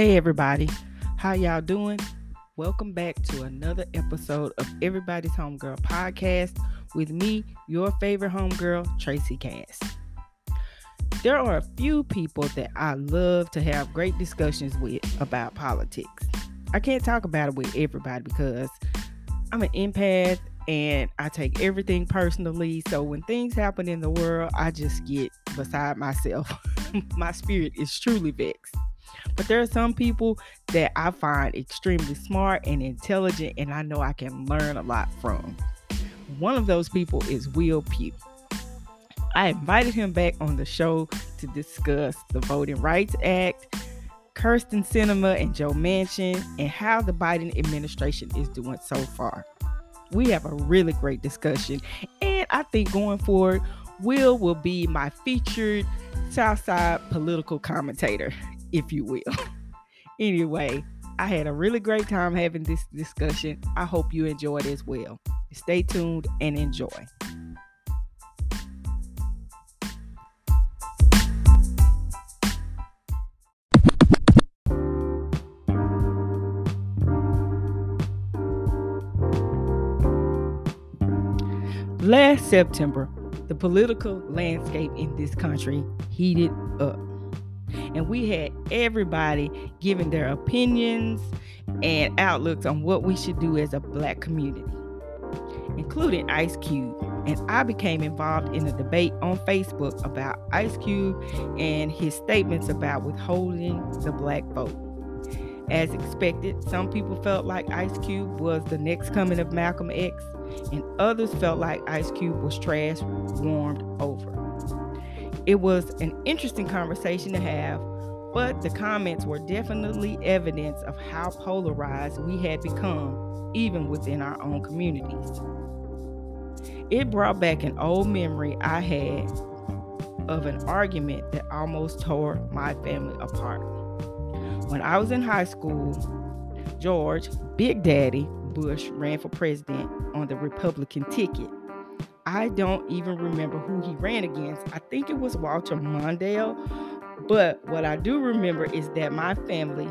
Hey everybody, how y'all doing? Welcome back to another episode of Everybody's Homegirl podcast with me, your favorite homegirl, Tracy Cass. There are a few people that I love to have great discussions with about politics. I can't talk about it with everybody because I'm an empath and I take everything personally. So when things happen in the world, I just get beside myself. My spirit is truly vexed. But there are some people that I find extremely smart and intelligent, and I know I can learn a lot from. One of those people is Will Pugh. I invited him back on the show to discuss the Voting Rights Act, Kyrsten Sinema and Joe Manchin, and how the Biden administration is doing so far. We have a really great discussion, and I think going forward, Will will be my featured Southside political commentator if you will. anyway, I had a really great time having this discussion. I hope you enjoyed as well. Stay tuned and enjoy. Last September, the political landscape in this country heated up and we had everybody giving their opinions and outlooks on what we should do as a black community, including Ice Cube. And I became involved in a debate on Facebook about Ice Cube and his statements about withholding the black vote. As expected, some people felt like Ice Cube was the next coming of Malcolm X, and others felt like Ice Cube was trash warmed over. It was an interesting conversation to have, but the comments were definitely evidence of how polarized we had become, even within our own communities. It brought back an old memory I had of an argument that almost tore my family apart. When I was in high school, George, Big Daddy Bush, ran for president on the Republican ticket. I don't even remember who he ran against. I think it was Walter Mondale. But what I do remember is that my family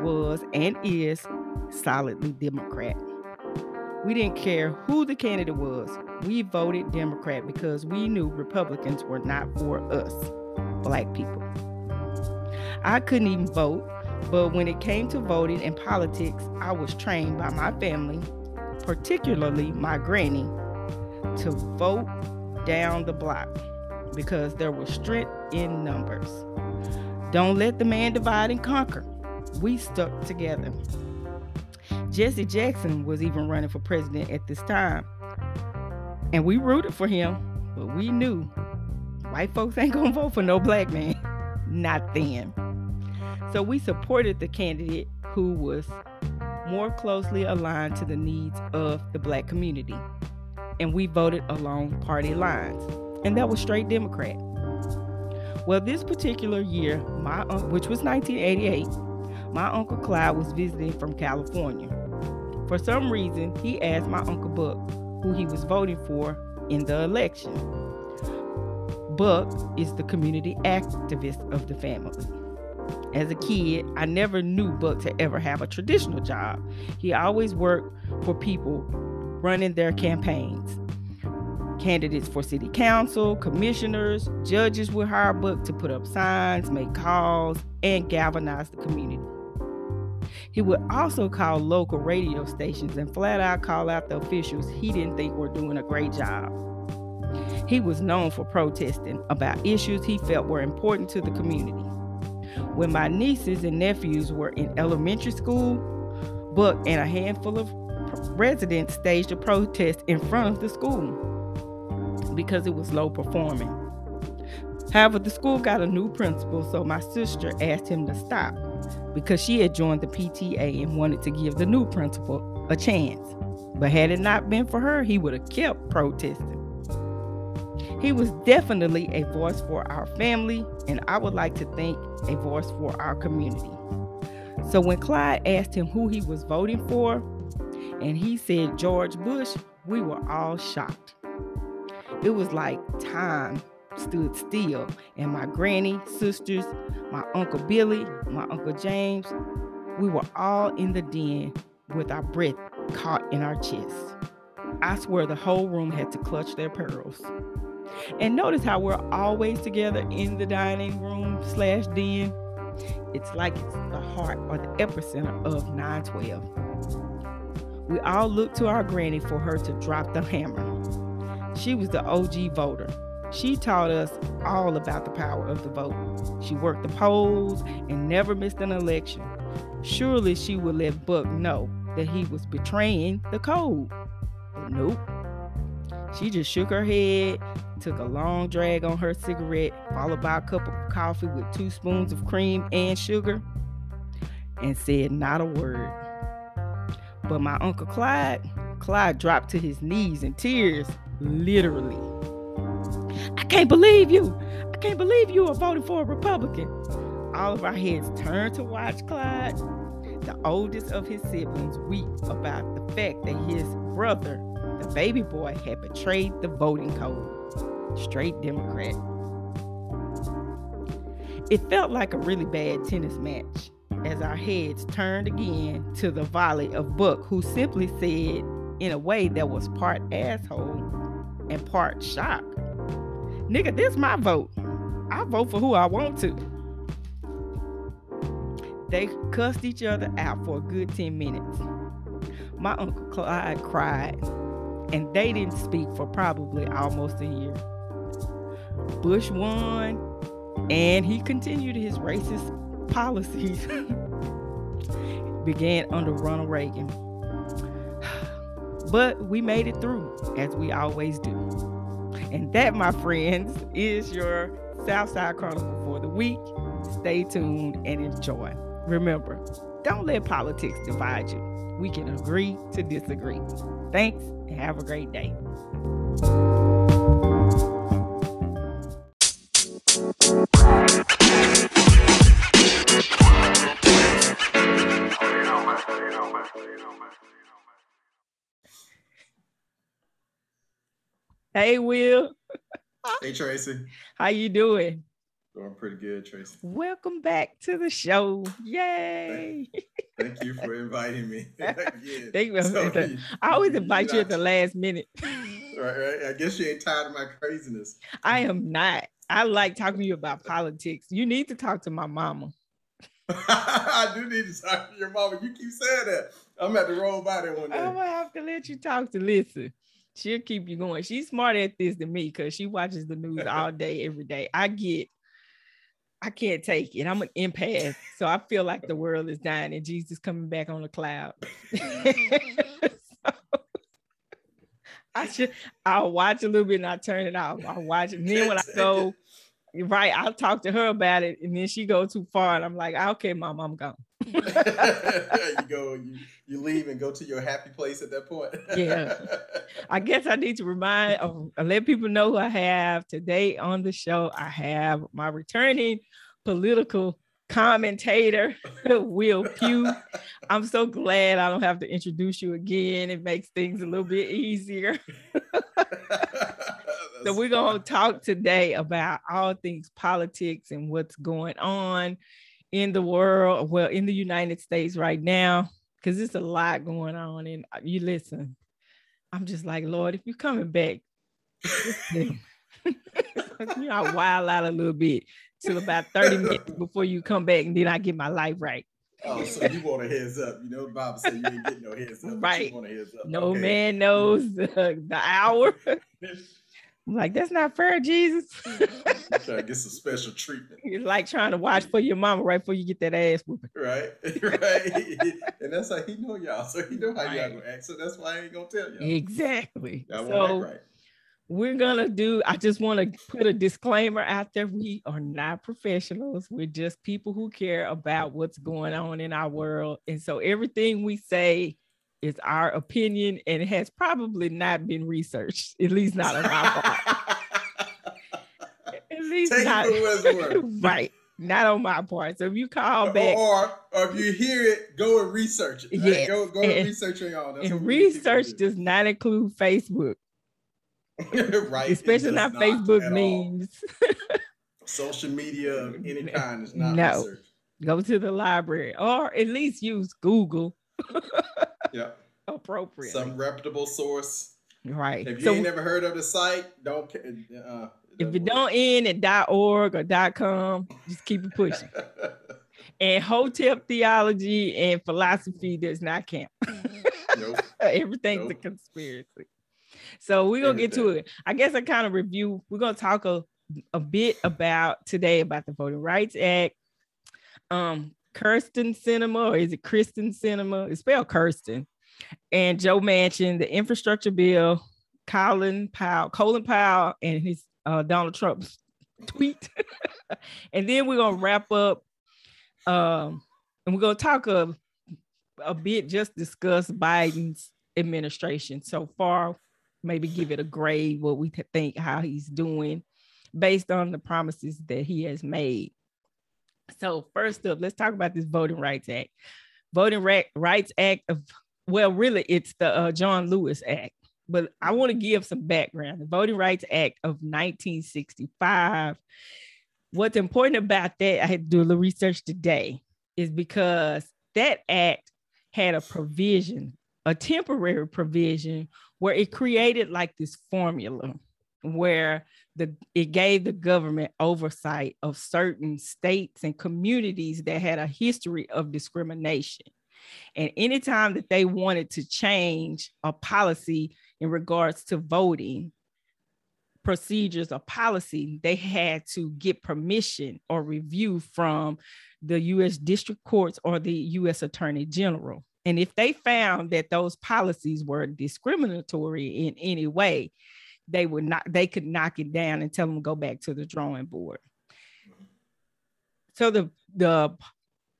was and is solidly Democrat. We didn't care who the candidate was. We voted Democrat because we knew Republicans were not for us, black people. I couldn't even vote, but when it came to voting and politics, I was trained by my family, particularly my granny, to vote down the block because there was strength in numbers. Don't let the man divide and conquer. We stuck together. Jesse Jackson was even running for president at this time. And we rooted for him, but we knew white folks ain't gonna vote for no black man. Not then. So we supported the candidate who was more closely aligned to the needs of the black community and we voted along party lines. And that was straight Democrat. Well, this particular year, my which was 1988, my uncle Clyde was visiting from California. For some reason, he asked my uncle Buck who he was voting for in the election. Buck is the community activist of the family. As a kid, I never knew Buck to ever have a traditional job. He always worked for people running their campaigns. Candidates for city council, commissioners, judges would hire Buck to put up signs, make calls, and galvanize the community. He would also call local radio stations and flat out call out the officials he didn't think were doing a great job. He was known for protesting about issues he felt were important to the community. When my nieces and nephews were in elementary school, Buck and a handful of residents staged a protest in front of the school because it was low performing. However, the school got a new principal, so my sister asked him to stop because she had joined the PTA and wanted to give the new principal a chance. But had it not been for her, he would have kept protesting. He was definitely a voice for our family, and I would like to think a voice for our community. So when Clyde asked him who he was voting for, and he said George Bush, we were all shocked. It was like time stood still, and my granny, sisters, my Uncle Billy, my Uncle James, we were all in the den with our breath caught in our chests. I swear the whole room had to clutch their pearls. And notice how we're always together in the dining room slash den. It's like it's the heart or the epicenter of 912. We all looked to our granny for her to drop the hammer. She was the OG voter. She taught us all about the power of the vote. She worked the polls and never missed an election. Surely she would let Buck know that he was betraying the code. But nope. She just shook her head, took a long drag on her cigarette, followed by a cup of coffee with two spoons of cream and sugar, and said not a word. But my Uncle Clyde, Clyde dropped to his knees in tears, literally. I can't believe you. I can't believe you are voting for a Republican. All of our heads turned to watch Clyde, the oldest of his siblings, weep about the fact that his brother, the baby boy, had betrayed the voting code. Straight Democrat. It felt like a really bad tennis match as our heads turned again to the volley of Buck, who simply said, in a way that was part asshole and part shock, Nigga, this my vote. I vote for who I want to. They cussed each other out for a good 10 minutes. My Uncle Clyde cried, and they didn't speak for probably almost a year. Bush won, and he continued his racist policies began under Ronald Reagan. But we made it through, as we always do. And that, my friends, is your Southside Chronicle for the week. Stay tuned and enjoy. Remember, don't let politics divide you. We can agree to disagree. Thanks and have a great day. Hey, Will. Hey, Tracy. How you doing? Doing pretty good, Tracy. Welcome back to the show. Yay. Thank you for inviting me. Thank you. I always invite you at the last minute. right, right. I guess you ain't tired of my craziness. I am not. I like talking to you about politics. You need to talk to my mama. I do need to talk to your mama. You keep saying that. I'm at the roll by there one day. I'm gonna have to let you talk to Lisa. She'll keep you going. She's smarter at this than me because she watches the news all day, every day. I get, I can't take it. I'm an empath, so I feel like the world is dying and Jesus coming back on the cloud. so, I should. I'll watch a little bit and I turn it off. I'll watch it. And then when I go, right, I'll talk to her about it, and then she go too far, and I'm like, ah, okay, mom, I'm gone. you go, you, you leave and go to your happy place at that point. yeah. I guess I need to remind or let people know who I have today on the show. I have my returning political commentator, Will Pugh. I'm so glad I don't have to introduce you again. It makes things a little bit easier. so we're going to talk today about all things politics and what's going on in the world, well, in the United States right now, because it's a lot going on. And uh, you listen, I'm just like, Lord, if you're coming back, you know, I wild out a little bit till about 30 minutes before you come back, and then I get my life right. Oh, so you want a heads up? You know, Bob said you ain't getting no heads up. Right. No okay. man knows the, the hour. I'm like, that's not fair, Jesus. trying to get some special treatment. It's like trying to watch for your mama right before you get that ass whooping. Right, right. and that's how he know y'all. So he know how right. y'all gonna act. So that's why I ain't gonna tell y'all. Exactly. Y'all so right. we're gonna do. I just want to put a disclaimer out there. We are not professionals. We're just people who care about what's going on in our world, and so everything we say is our opinion and it has probably not been researched, at least not on our part. at least Take not right. Not on my part. So if you call back, or, or if you hear it, go and research it. Right? Yeah, go go and, and research it on. and research does not include Facebook. right. Especially not Facebook memes. Social media of any kind is not No. research. Go to the library or at least use Google Yeah. appropriately. Some reputable source. right. If you So ain't never heard of the site, don't. Uh, if it don't end at dot .org or dot .com, just keep it pushing. And hotep theology and philosophy does not count. Nope. Everything's a conspiracy. So we're gonna get to it. I guess I kind of review. We're gonna talk a, a bit about today about the Voting Rights Act. Um, Kirsten Sinema, or is it Kristen Sinema? It's spelled Kirsten. And Joe Manchin, the infrastructure bill, Colin Powell, Colin Powell, and his uh, Donald Trump's tweet. and then we're gonna wrap up. Um, and we're gonna talk a, a bit, just discuss Biden's administration so far, maybe give it a grade, what we think how he's doing based on the promises that he has made. So, first up, let's talk about this Voting Rights Act. Voting Ra- Rights Act of, well, really, it's the uh, John Lewis Act, but I want to give some background. The Voting Rights Act of 1965. What's important about that, I had to do a little research today, is because that act had a provision, a temporary provision, where it created like this formula where the it gave the government oversight of certain states and communities that had a history of discrimination. And anytime that they wanted to change a policy in regards to voting procedures or policy, they had to get permission or review from the US district courts or the US attorney general. And if they found that those policies were discriminatory in any way, they would not they could knock it down and tell them go back to the drawing board. So the the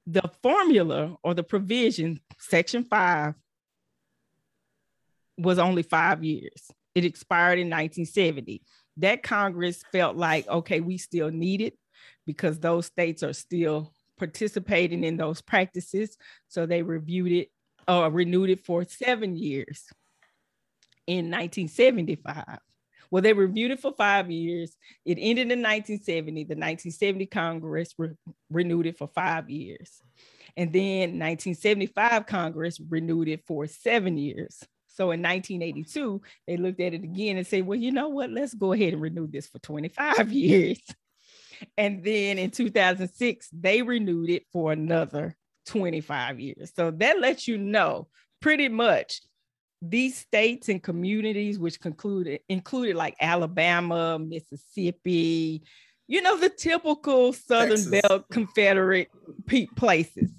the formula or the provision, section five, was only five years. It expired in 1970. That Congress felt like, okay, we still need it because those states are still participating in those practices. So they reviewed it or renewed it for seven years in 1975. Well, they reviewed it for five years. It ended in 1970. The 1970 Congress re- renewed it for five years. And then 1975 Congress renewed it for seven years. So in 1982, they looked at it again and said, well, you know what? Let's go ahead and renew this for 25 years. And then in 2006, they renewed it for another 25 years. So that lets you know pretty much these states and communities, which concluded included like Alabama, Mississippi, you know, the typical Southern Texas. Belt Confederate places.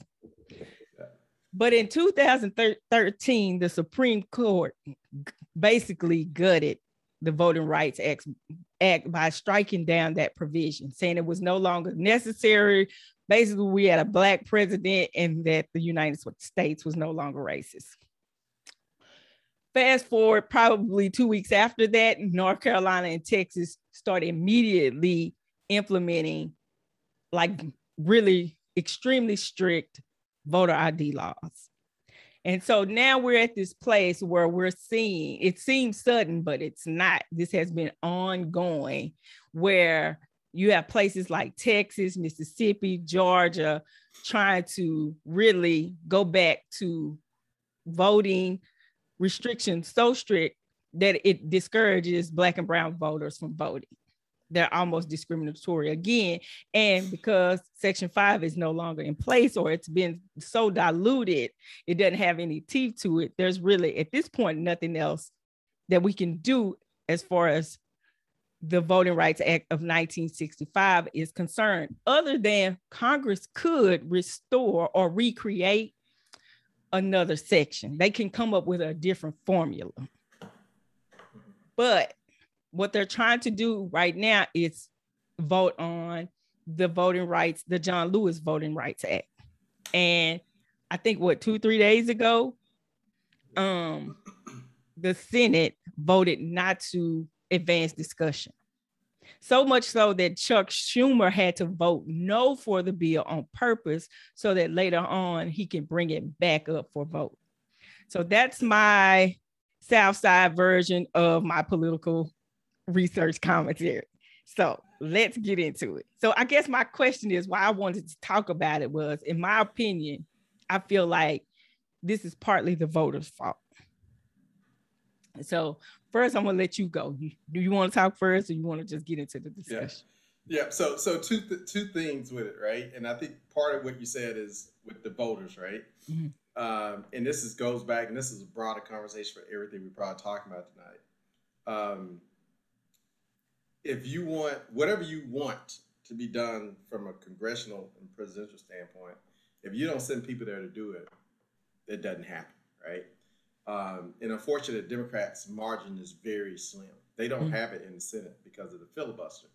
But in 2013, the Supreme Court basically gutted the Voting Rights Act, Act by striking down that provision, saying it was no longer necessary. Basically, we had a black president and that the United States was no longer racist. Fast forward, probably two weeks after that, North Carolina and Texas started immediately implementing like really extremely strict voter ID laws. And so now we're at this place where we're seeing it seems sudden, but it's not. This has been ongoing where you have places like Texas, Mississippi, Georgia trying to really go back to voting restrictions so strict that it discourages Black and Brown voters from voting. They're almost discriminatory again. And because Section 5 is no longer in place or it's been so diluted, it doesn't have any teeth to it. There's really, at this point, nothing else that we can do as far as the Voting Rights Act of 1965 is concerned, other than Congress could restore or recreate another section. They can come up with a different formula. But what they're trying to do right now is vote on the voting rights, the John Lewis Voting Rights Act. And I think what two, three days ago, um, the Senate voted not to advance discussion. So much so that Chuck Schumer had to vote no for the bill on purpose so that later on he can bring it back up for vote. So that's my South Side version of my political research commentary. So let's get into it. So I guess my question is why I wanted to talk about it was, in my opinion, I feel like this is partly the voters' fault. So first, I'm gonna let you go. Do you want to talk first, or you want to just get into the discussion? Yeah. yeah. So so two th- two things with it, right? And I think part of what you said is with the voters, right? Mm-hmm. Um, and this is goes back, and this is a broader conversation for everything we're probably talking about tonight. Um, if you want whatever you want to be done from a congressional and presidential standpoint, if you don't send people there to do it, it doesn't happen, right? Um, and unfortunately, Democrats' margin is very slim. They don't mm-hmm. have it in the Senate because of the filibuster,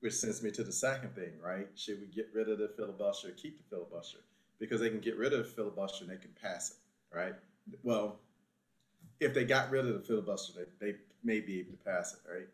which sends me to the second thing, right? Should we get rid of the filibuster, keep the filibuster? Because they can get rid of the filibuster and they can pass it, right? Well, if they got rid of the filibuster, they, they may be able to pass it, right?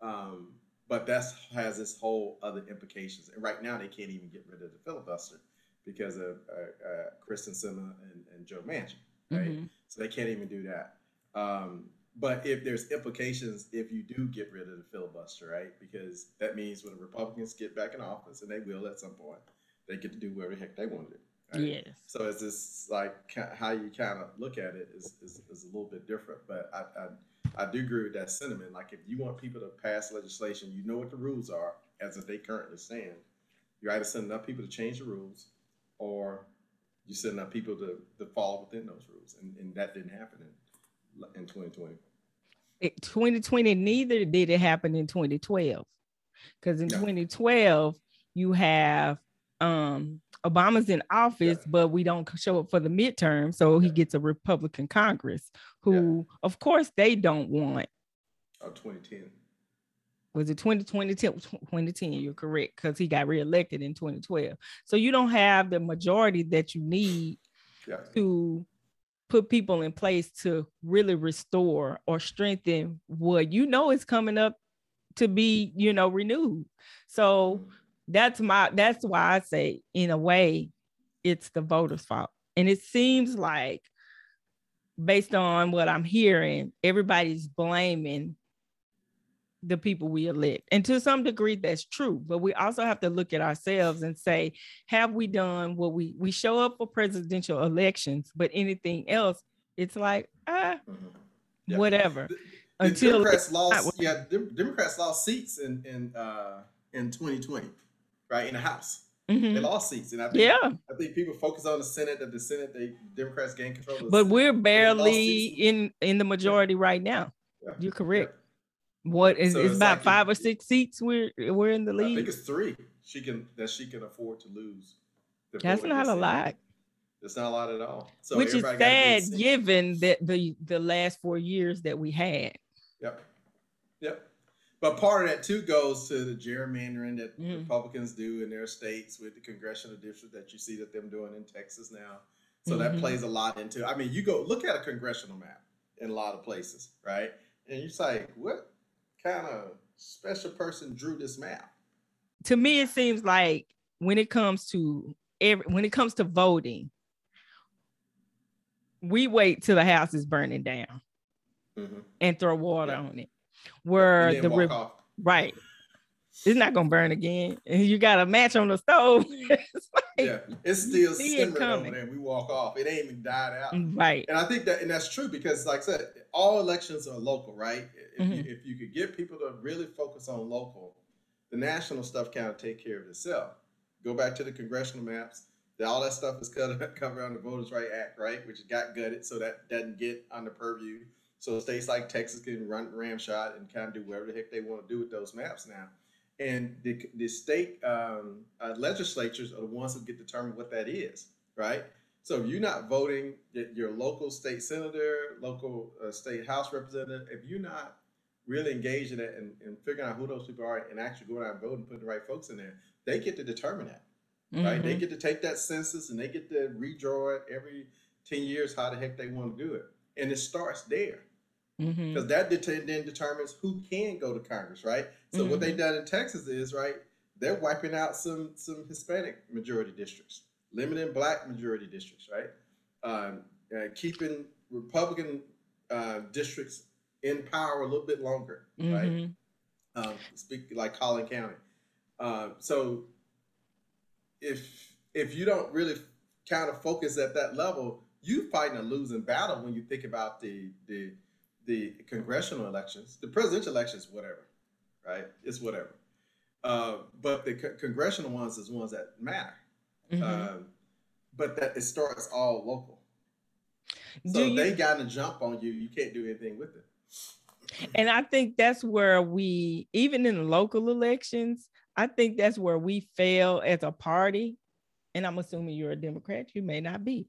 Um, but that has this whole other implications. And right now, they can't even get rid of the filibuster because of uh, uh, Kyrsten Sinema and, and Joe Manchin, right? Mm-hmm. So they can't even do that. Um, but if there's implications if you do get rid of the filibuster, right? Because that means when the Republicans get back in office, and they will at some point, they get to do whatever the heck they want to do. Right? Yes. So it's just like how you kind of look at it is, is, is, a little bit different. But I, I, I do agree with that sentiment. Like if you want people to pass legislation, you know what the rules are as if they currently stand. You either send enough people to change the rules, or you send enough people to, to fall within those rules. And, and that didn't happen in, in 2020. 2020, neither did it happen in 2012. Because in yeah. 2012, you have um, Obama's in office, yeah. but we don't show up for the midterm. So he gets a Republican Congress who, of course, they don't want. Oh, 2010 was it 2020 2010 you're correct because he got reelected in 2012 so you don't have the majority that you need yeah. to put people in place to really restore or strengthen what you know is coming up to be you know renewed. So that's my that's why i say in a way it's the voters fault. And it seems like based on what i'm hearing everybody's blaming the people we elect. And to some degree, that's true. But we also have to look at ourselves and say, have we done what we we show up for presidential elections, but anything else, it's like ah, mm-hmm. yeah. whatever. The, the Until Democrats lost, yeah, Democrats lost seats in in uh, in 2020, right in the House. Mm-hmm. They lost seats, and I think yeah. I think people focus on the Senate. That the Senate, they Democrats gain control. but we're barely in in the majority yeah. right now. Yeah. You're correct. What is so it's, it's about like five or six seats we're we're in the league. I think it's three. She can that she can afford to lose. That's not a lot. It's not a lot at all. So Which is sad given that the the last four years that we had. Yep. Yep. But part of that too goes to the gerrymandering that mm. Republicans do in their states with the congressional district that you see that them doing in Texas now. So mm-hmm. that plays a lot into. I mean, you go look at a congressional map in a lot of places, right? And you say, what kind of special person drew this map? To me, it seems like when it comes to every when it comes to voting, we wait till the house is burning down mm-hmm. and throw water yeah. on it. Where the re- right, it's not gonna burn again. You got a match on the stove. yeah, it's still simmering over there. We walk off. It ain't even died out. Right. And I think that and that's true because, like I said, all elections are local, right? If, mm-hmm. you, if you could get people to really focus on local, the national stuff kind of take care of itself. Go back to the congressional maps. All that stuff is covered covered under the Voters' Right Act, right? Which got gutted, so that doesn't get under purview. So states like Texas can run ramshot and kind of do whatever the heck they want to do with those maps now and the, the state um, uh, legislatures are the ones who get determined what that is, right? So if you're not voting your local state senator, local uh, state house representative, if you're not really engaged in it and, and, figuring out who those people are and actually going out and voting and putting the right folks in there, they get to determine that, mm-hmm. right? They mm-hmm. get to take that census and they get to redraw it every 10 years how the heck they want to do it. And it starts there because mm-hmm. that det- then determines who can go to Congress, right? So mm-hmm. what they done in Texas is right, they're wiping out some some Hispanic majority districts, limiting Black majority districts, right? Um, uh, keeping Republican uh, districts in power a little bit longer, mm-hmm. right? Um, speak like Collin County. Uh, so if if you don't really kind of focus at that level, you fighting a losing battle when you think about the the the congressional elections. The presidential elections, whatever, right? It's whatever. Uh, but the co- congressional ones is ones that matter. Mm-hmm. Um, but that it starts all local. So you, they got to jump on you. You can't do anything with it. And I think that's where we, even in local elections, I think that's where we fail as a party. And I'm assuming you're a Democrat. You may not be,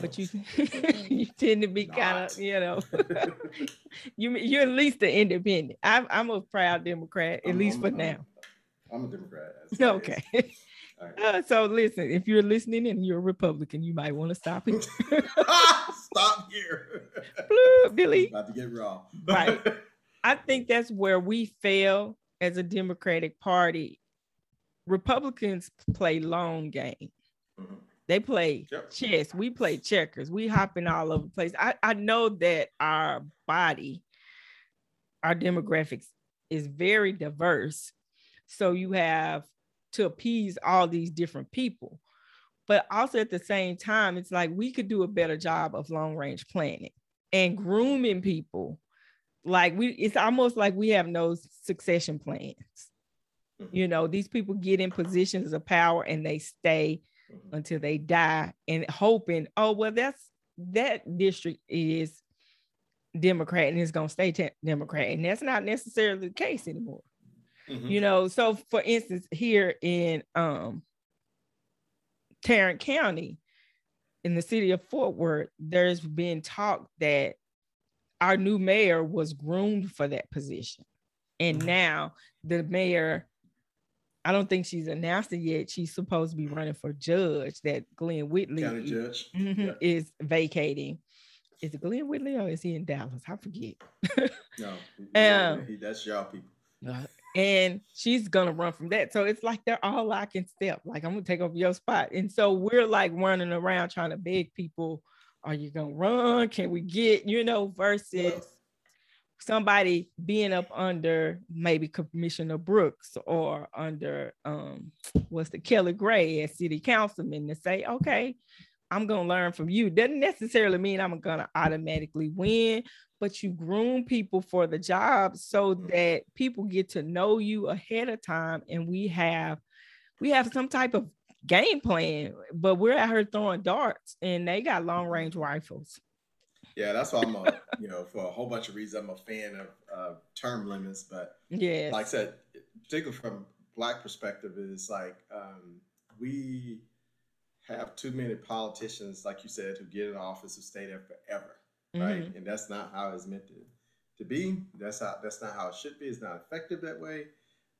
but you you tend to be kind of you know you you're at least an independent. I'm I'm a proud Democrat at I'm, least I'm, for I'm, now. I'm a Democrat. Okay. Uh, so listen, if you're listening and you're a Republican, you might want to stop here. stop here. Bloop, delete. About to get raw. right. I think that's where we fail as a Democratic Party. Republicans play long game. Mm-hmm. They play yep. chess. We play checkers. We hopping all over the place. I, I know that our body, our demographics is very diverse. So you have to appease all these different people. But also at the same time, it's like we could do a better job of long range planning and grooming people. Like we, it's almost like we have no succession plans. Mm-hmm. You know, these people get in positions of power and they stay mm-hmm. until they die and hoping, oh, well, that's that district is Democrat and it's going to stay te- Democrat. And that's not necessarily the case anymore. Mm-hmm. You know, so for instance, here in um Tarrant County, in the city of Fort Worth, there's been talk that our new mayor was groomed for that position. And mm-hmm. now the mayor, I don't think she's announced it yet. She's supposed to be running for judge that Glenn Whitley judge. Mm-hmm, yeah. is vacating. Is it Glenn Whitley or is he in Dallas? I forget. no, um, he, that's y'all people. Uh, and she's gonna run from that. So it's like they're all locking step. Like I'm gonna take over your spot, and so we're like running around trying to beg people, "Are you gonna run? Can we get you know?" Versus somebody being up under maybe Commissioner Brooks or under um what's the Kelly Gray as city councilman to say, "Okay, I'm gonna learn from you." Doesn't necessarily mean I'm gonna automatically win, but you groom people for the job so mm-hmm. that people get to know you ahead of time and we have we have some type of game plan but we're at her throwing darts and they got long range rifles yeah that's why i'm a you know for a whole bunch of reasons i'm a fan of uh, term limits but yeah like i said particularly from black perspective is like um, we have too many politicians like you said who get in office who stay there forever right? Mm-hmm. And that's not how it's meant to, to be. That's how that's not how it should be. It's not effective that way.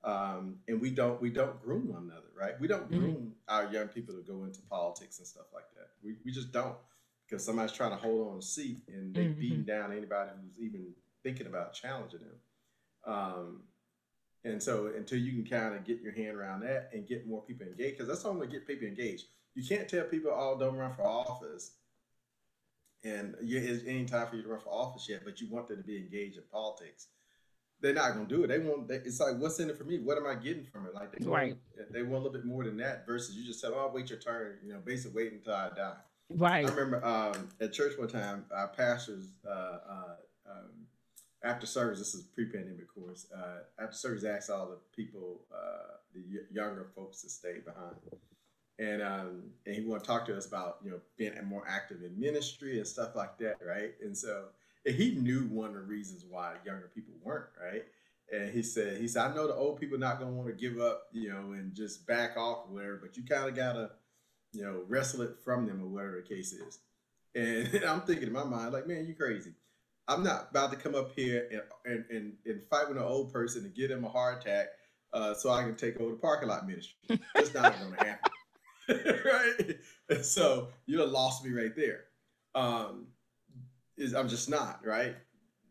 Um, and we don't we don't groom one another, right? We don't mm-hmm. groom mm-hmm. our young people to go into politics and stuff like that. We, we just don't because somebody's trying to hold on a seat and they mm-hmm. beating down anybody who's even thinking about challenging them. Um, and so until you can kind of get your hand around that and get more people engaged, because that's how only get people engaged. You can't tell people, "Oh, don't run for office," and it ain't time for you to run for office yet, but you want them to be engaged in politics. They're not gonna do it. They want. They, it's like, what's in it for me? What am I getting from it? Like they right. Want, they want a little bit more than that. Versus you just said, "Oh, wait your turn." You know, basically wait until I die. Right. I remember um, at church one time, our pastors uh, uh, um, after service. This is pre-pandemic course. Uh, after service, asked all the people, uh, the younger folks, to stay behind and um, and he want to talk to us about you know being more active in ministry and stuff like that, right? And so and he knew one of the reasons why younger people weren't, right? And he said, he said, I know the old people not gonna want to give up, you know, and just back off or whatever, but you kind of gotta, you know, wrestle it from them or whatever the case is. And I'm thinking in my mind, like, man, you crazy. I'm not about to come up here and and, and, and fight with an old person and give them a heart attack uh, so I can take over the parking lot ministry. That's not gonna happen. right? And so you lost me right there. Um, is I'm just not right.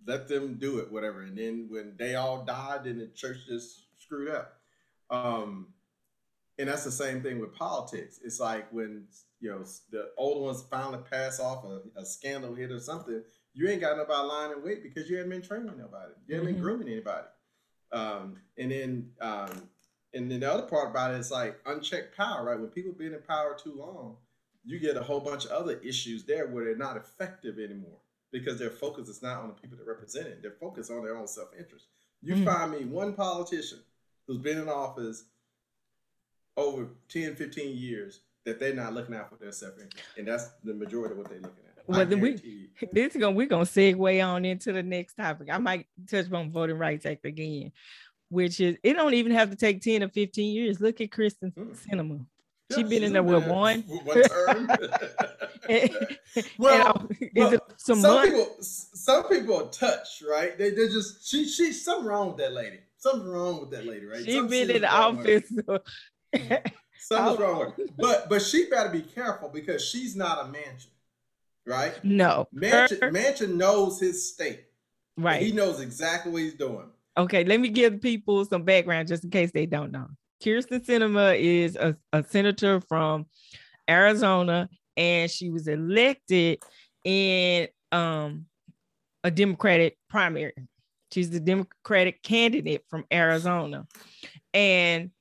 Let them do it, whatever. And then when they all died, then the church just screwed up. Um, and that's the same thing with politics. It's like when you know the old ones finally pass off a, a scandal hit or something, you ain't got nobody lying in wait because you haven't been training nobody. You haven't mm-hmm. been grooming anybody. Um, and then um, and then the other part about it is like unchecked power, right? When people been in power too long, you get a whole bunch of other issues there where they're not effective anymore because their focus is not on the people that represent it. They're focused on their own self interest. You mm. find me one politician who's been in office over 10, 15 years that they're not looking out for their interest. And that's the majority of what they're looking at. Well, then we this is gonna we're gonna segue on into the next topic. I might touch on Voting Rights Act again, which is it don't even have to take 10 or 15 years. Look at Kristen mm. Sinema. Yeah, she been in there with one. One term. and, well, and, well some, some people, some people are touched, right? They they just she she something wrong with that lady. Something wrong with that lady, right? She something been in the office. Something's wrong with her. But but she better be careful because she's not a Manchin, right? No. Manchin, her... Manchin knows his state. Right. He knows exactly what he's doing. Okay, let me give people some background just in case they don't know. Kyrsten Sinema is a, a senator from Arizona, and she was elected in um, a Democratic primary. She's the Democratic candidate from Arizona. And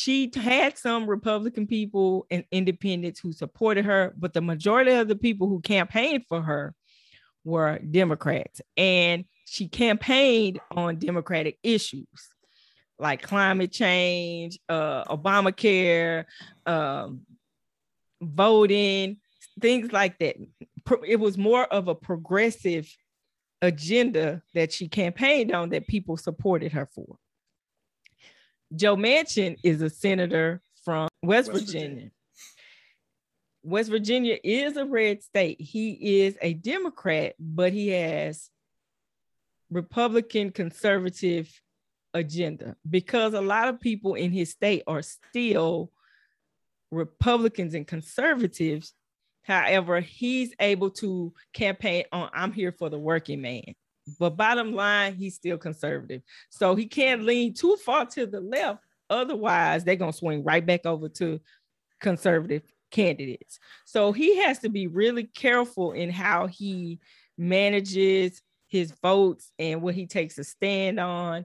she had some Republican people and independents who supported her, but the majority of the people who campaigned for her were Democrats. And she campaigned on Democratic issues like climate change, uh, Obamacare, um, voting, things like that. It was more of a progressive agenda that she campaigned on that people supported her for. Joe Manchin is a senator from West, West Virginia. Virginia. West Virginia is a red state. He is a Democrat, but he has Republican conservative agenda because a lot of people in his state are still Republicans and conservatives. However, he's able to campaign on I'm here for the working man. But bottom line, he's still conservative. So he can't lean too far to the left. Otherwise, they're going to swing right back over to conservative candidates. So he has to be really careful in how he manages his votes and what he takes a stand on.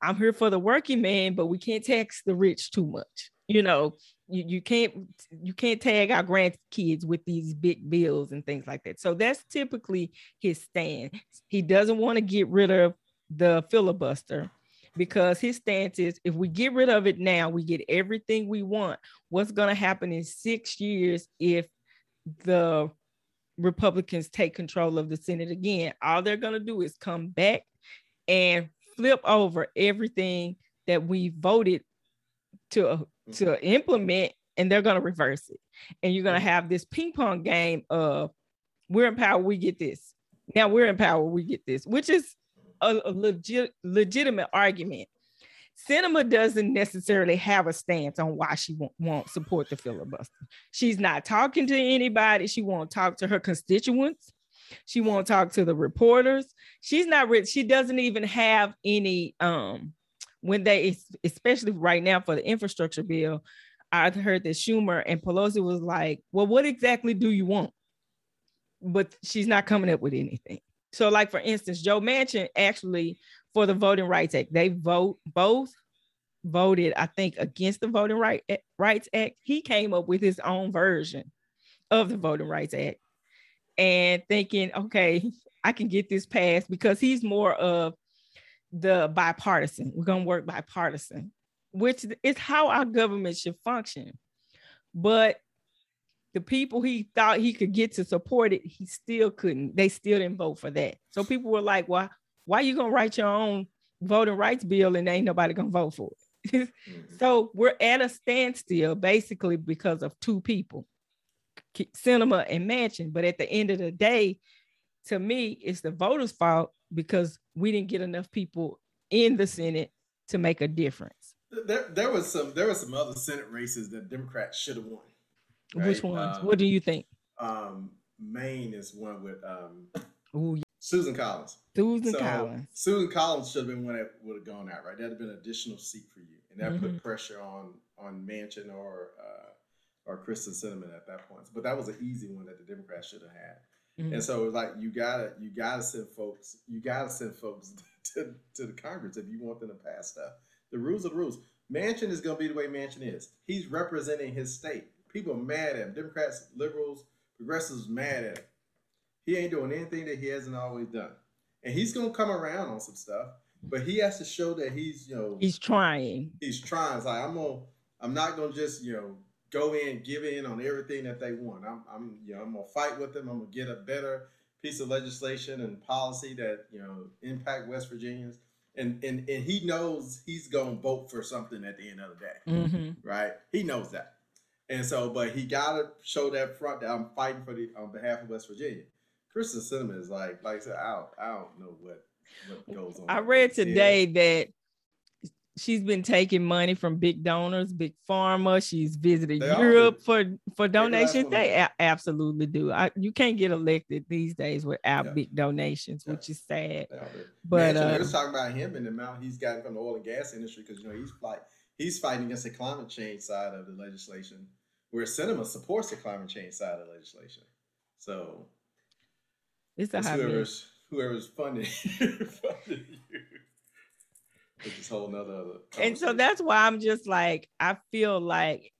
I'm here for the working man, but we can't tax the rich too much. You know, you, you can't you can't tag our grandkids with these big bills and things like that. So that's typically his stand. He doesn't want to get rid of the filibuster because his stance is if we get rid of it now, we get everything we want. What's going to happen in six years if the Republicans take control of the Senate again? All they're going to do is come back and flip over everything that we voted to to mm-hmm. implement and they're going to reverse it and you're going to mm-hmm. have this ping pong game of we're in power we get this now we're in power we get this which is a, a legit legitimate argument Sinema doesn't necessarily have a stance on why she won't, won't, support the filibuster. She's not talking to anybody. She won't talk to her constituents. She won't talk to the reporters. She's not rich. She doesn't even have any um when they especially right now for the infrastructure bill, I heard that Schumer and Pelosi was like, "Well, what exactly do you want?" But she's not coming up with anything. So, like for instance, Joe Manchin actually for the Voting Rights Act, they vote both voted, I think, against the Voting right, eh, Rights Act. He came up with his own version of the Voting Rights Act and thinking, okay, I can get this passed because he's more of the bipartisan. We're going to work bipartisan, which is how our government should function. But the people he thought he could get to support it, he still couldn't. They still didn't vote for that. So people were like, "Why? Why are you gonna write your own voting rights bill and ain't nobody gonna vote for it?" mm-hmm. So we're at a standstill basically because of two people. Sinema and Manchin. But at the end of the day, to me, it's the voters' fault because we didn't get enough people in the Senate to make a difference. There, there was some there were some other Senate races that Democrats should have won. Right? Which ones? Um, what do you think? Um, Maine is one with um, Ooh, yeah. Susan Collins. Susan so, Collins. Susan Collins should have been one that would have gone out, right? That'd have been an additional seat for you, and that mm-hmm. put pressure on on Manchin or uh, or Kyrsten Sinema at that point. But that was an easy one that the Democrats should have had. Mm-hmm. And so like you gotta you gotta send folks you gotta send folks to, to the Congress if you want them to pass stuff. The rules are the rules. Manchin is to be the way Manchin is. He's representing his state. People are mad at him. Democrats, liberals, progressives mad at him. He ain't doing anything that he hasn't always done. And he's to come around on some stuff, but he has to show that he's, you know, he's trying. He's trying. It's like, I'm to, I'm not to just, you know, go in, give in on everything that they want. I'm, I'm, you know, I'm going to fight with them. I'm going to get a better piece of legislation and policy that, you know, impact West Virginians and and and he knows he's gonna vote for something at the end of the day, mm-hmm. right? He knows that, and so but he gotta show that front that I'm fighting for the on behalf of West Virginia. Kyrsten Sinema is like, like I said, I don't, I don't know what what goes on. I read today yeah. that she's been taking money from big donors, big pharma. She's visited they Europe for for donations. They a- absolutely do. I, you can't get elected these days without yeah. big donations, yeah. which is sad. But uh, they was talking about him and the amount he's gotten from the oil and gas industry because you know he's like he's fighting against the climate change side of the legislation, where Sinema supports the climate change side of the legislation. So it's a whoever's whoever's funding, funding you which is whole nother. And so that's why I'm just like, I feel like,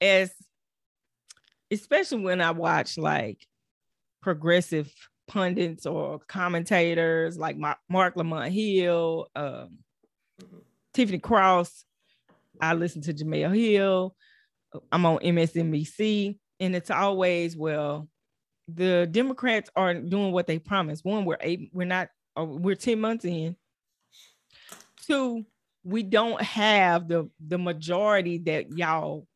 as especially when I watch like progressive pundits or commentators like Marc Lamont Hill, um, mm-hmm. Tiffany Cross. I listen to Jemele Hill. I'm on MSNBC, and it's always well, the Democrats aren't doing what they promised. One, we're eight, we're not, uh, we're ten months in two, we don't have the the majority that y'all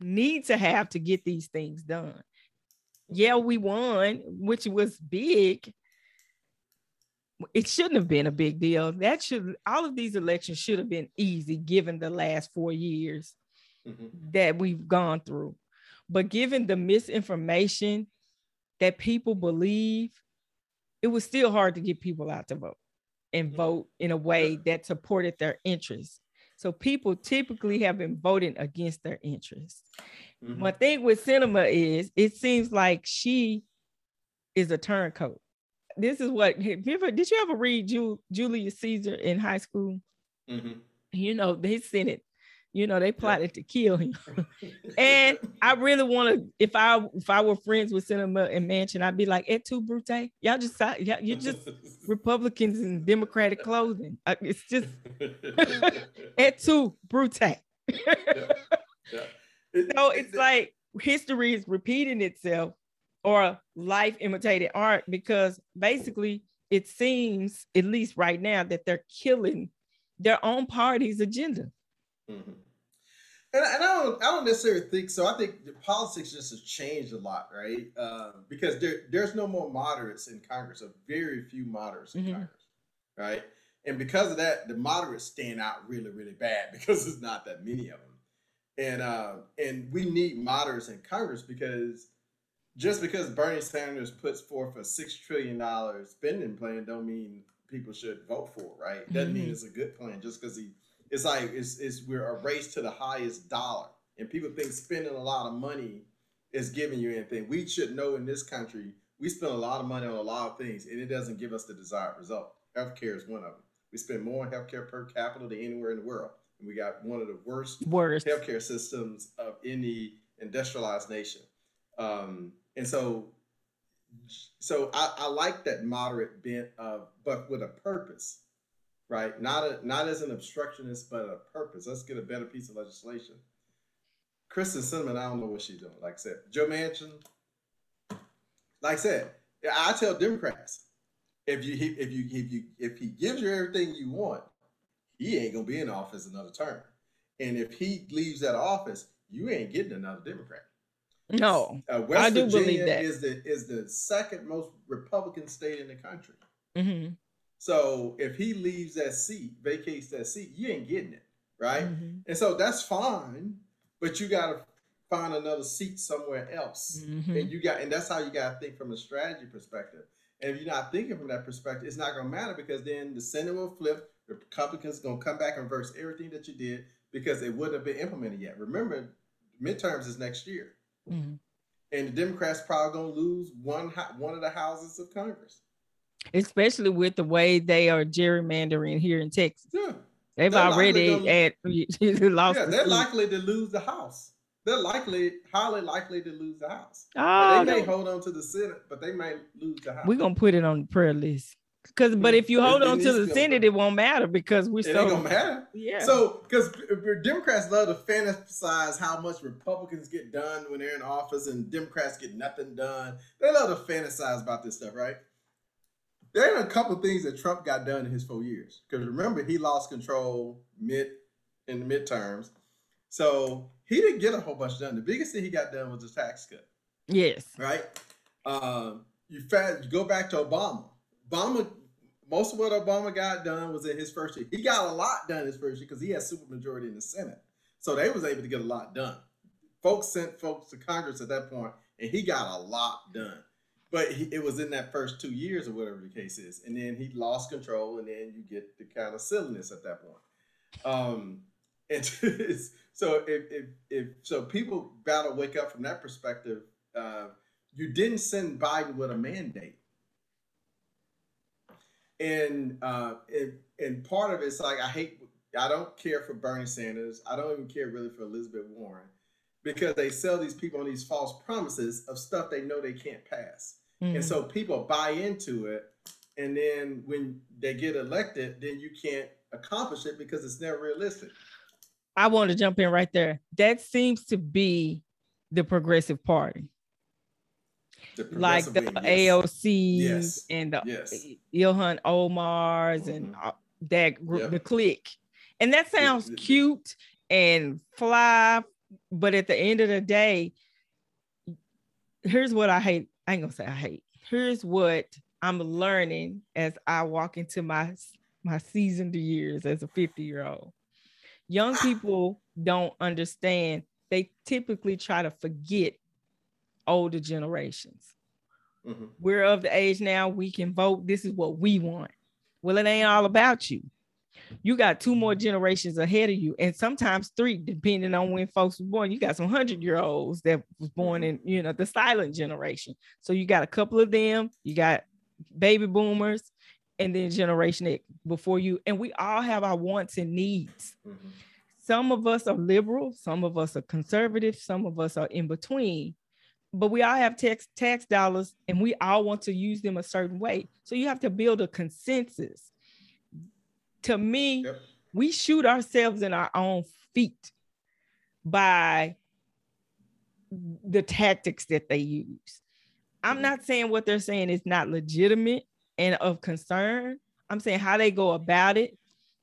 need to have to get these things done. Yeah, we won, which was big. It shouldn't have been a big deal. That should all of these elections should have been easy given the last four years mm-hmm. that we've gone through. But given the misinformation that people believe, it was still hard to get people out to vote and vote in a way that supported their interests. So people typically have been voting against their interests. Mm-hmm. One thing with Sinema is it seems like she is a turncoat. This is what did you ever read Julius Caesar in high school? Mm-hmm. You know, they sent it you know, they plotted to kill him. and I really want to, if I if I were friends with Sinema and Manchin, I'd be like, et tu Brute. Y'all just yeah, you're just Republicans in Democratic clothing. It's just et tu Brute. yeah. Yeah. so it's like history is repeating itself or life imitated art because basically it seems, at least right now, that they're killing their own party's agenda. Mm-hmm. And, and, I don't, I don't necessarily think so. I think the politics just has changed a lot, right? Uh, because there, there's no more moderates in Congress, a very few moderates in mm-hmm. Congress, right? And because of that, the moderates stand out really, really bad because there's not that many of them. And uh, and we need moderates in Congress because just because Bernie Sanders puts forth a six trillion dollar spending plan, don't mean people should vote for it, right? Doesn't mm-hmm. mean it's a good plan just because he it's like it's, it's we're a race to the highest dollar, and people think spending a lot of money is giving you anything. We should know in this country we spend a lot of money on a lot of things, and it doesn't give us the desired result. Healthcare is one of them. We spend more on healthcare per capita than anywhere in the world, and we got one of the worst, worst. healthcare systems of any industrialized nation. Um, and so, so I, I like that moderate bent of, but with a purpose right? Not a, not as an obstructionist, but a purpose. Let's get a better piece of legislation. Kyrsten Sinema, I don't know what she's doing. Like I said, Joe Manchin. Like I said, I tell Democrats, if you if you if you if he gives you everything you want, he ain't gonna be in office another term. And if he leaves that office, you ain't getting another Democrat. No, uh, West I do Virginia believe that is the is the second most Republican state in the country. Mm-hmm. So if he leaves that seat, vacates that seat, you ain't getting it, right? Mm-hmm. And so that's fine, but you got to find another seat somewhere else, mm-hmm. and you got, and that's how you got to think from a strategy perspective. And if you're not thinking from that perspective, it's not going to matter because then the Senate will flip. The Republicans going to come back and reverse everything that you did because it wouldn't have been implemented yet. Remember, midterms is next year, mm-hmm. and the Democrats probably going to lose one one of the houses of Congress. Especially with the way they are gerrymandering here in Texas. Yeah. They've They're already likely at lost. Yeah, the they're seat. likely to lose the House. They're likely, highly likely to lose the House. Oh, they may no. hold on to the Senate, but they may lose the House. we're gonna put it on the prayer list. Cause, but hmm. if you hold it on needs to to the Senate, the- it won't matter because we're it so ain't gonna matter. yeah. So, because Democrats love to fantasize how much Republicans get done when they're in office and Democrats get nothing done. They love to fantasize about this stuff, right? There are a couple of things that Trump got done in his four years. Because remember, he lost control mid in the midterms, so he didn't get a whole bunch done. The biggest thing he got done was the tax cut yes. right? Um, you fast, you go back to Obama. Obama, most of what Obama got done was in his first year. He got a lot done his first year because he had supermajority in the Senate, so they was able to get a lot done. Folks sent folks to Congress at that point, and he got a lot done. But he, it was in that first two years or whatever the case is, and then he lost control, and then you get the kind of silliness at that point. Um, and so if, if if so, people gotta wake up from that perspective. Uh, you didn't send Biden with a mandate. And uh and part of it's like I hate I don't care for Bernie Sanders. I don't even care really for Elizabeth Warren because they sell these people on these false promises of stuff they know they can't pass. Mhm. And so people buy into it. And then when they get elected, then you can't accomplish it because it's never realistic. I want to jump in right there. That seems to be the progressive party, The like the wing. AOCs Yes. and the Yes. Ilhan Omars and Mhm. uh, that group, Yep. the clique. And that sounds cute and fly, but at the end of the day, here's what I hate. I ain't gonna say I hate. Here's what I'm learning as I walk into my my seasoned years as a 50 year old. Young people don't understand. They typically try to forget older generations Mhm. we're of the age now we can vote this is what we want well it ain't all about you you got two more generations ahead of you and sometimes three depending on when folks were born you got some hundred year olds that was born in you know the silent generation so you got a couple of them you got baby boomers and then generation X before you and we all have our wants and needs Mhm. some of us are liberal, some of us are conservative, some of us are in between. But we all have tax tax dollars and we all want to use them a certain way. So you have to build a consensus. To me, Yep. we shoot ourselves in our own feet by the tactics that they use. I'm Mhm. not saying what they're saying is not legitimate and of concern. I'm saying how they go about it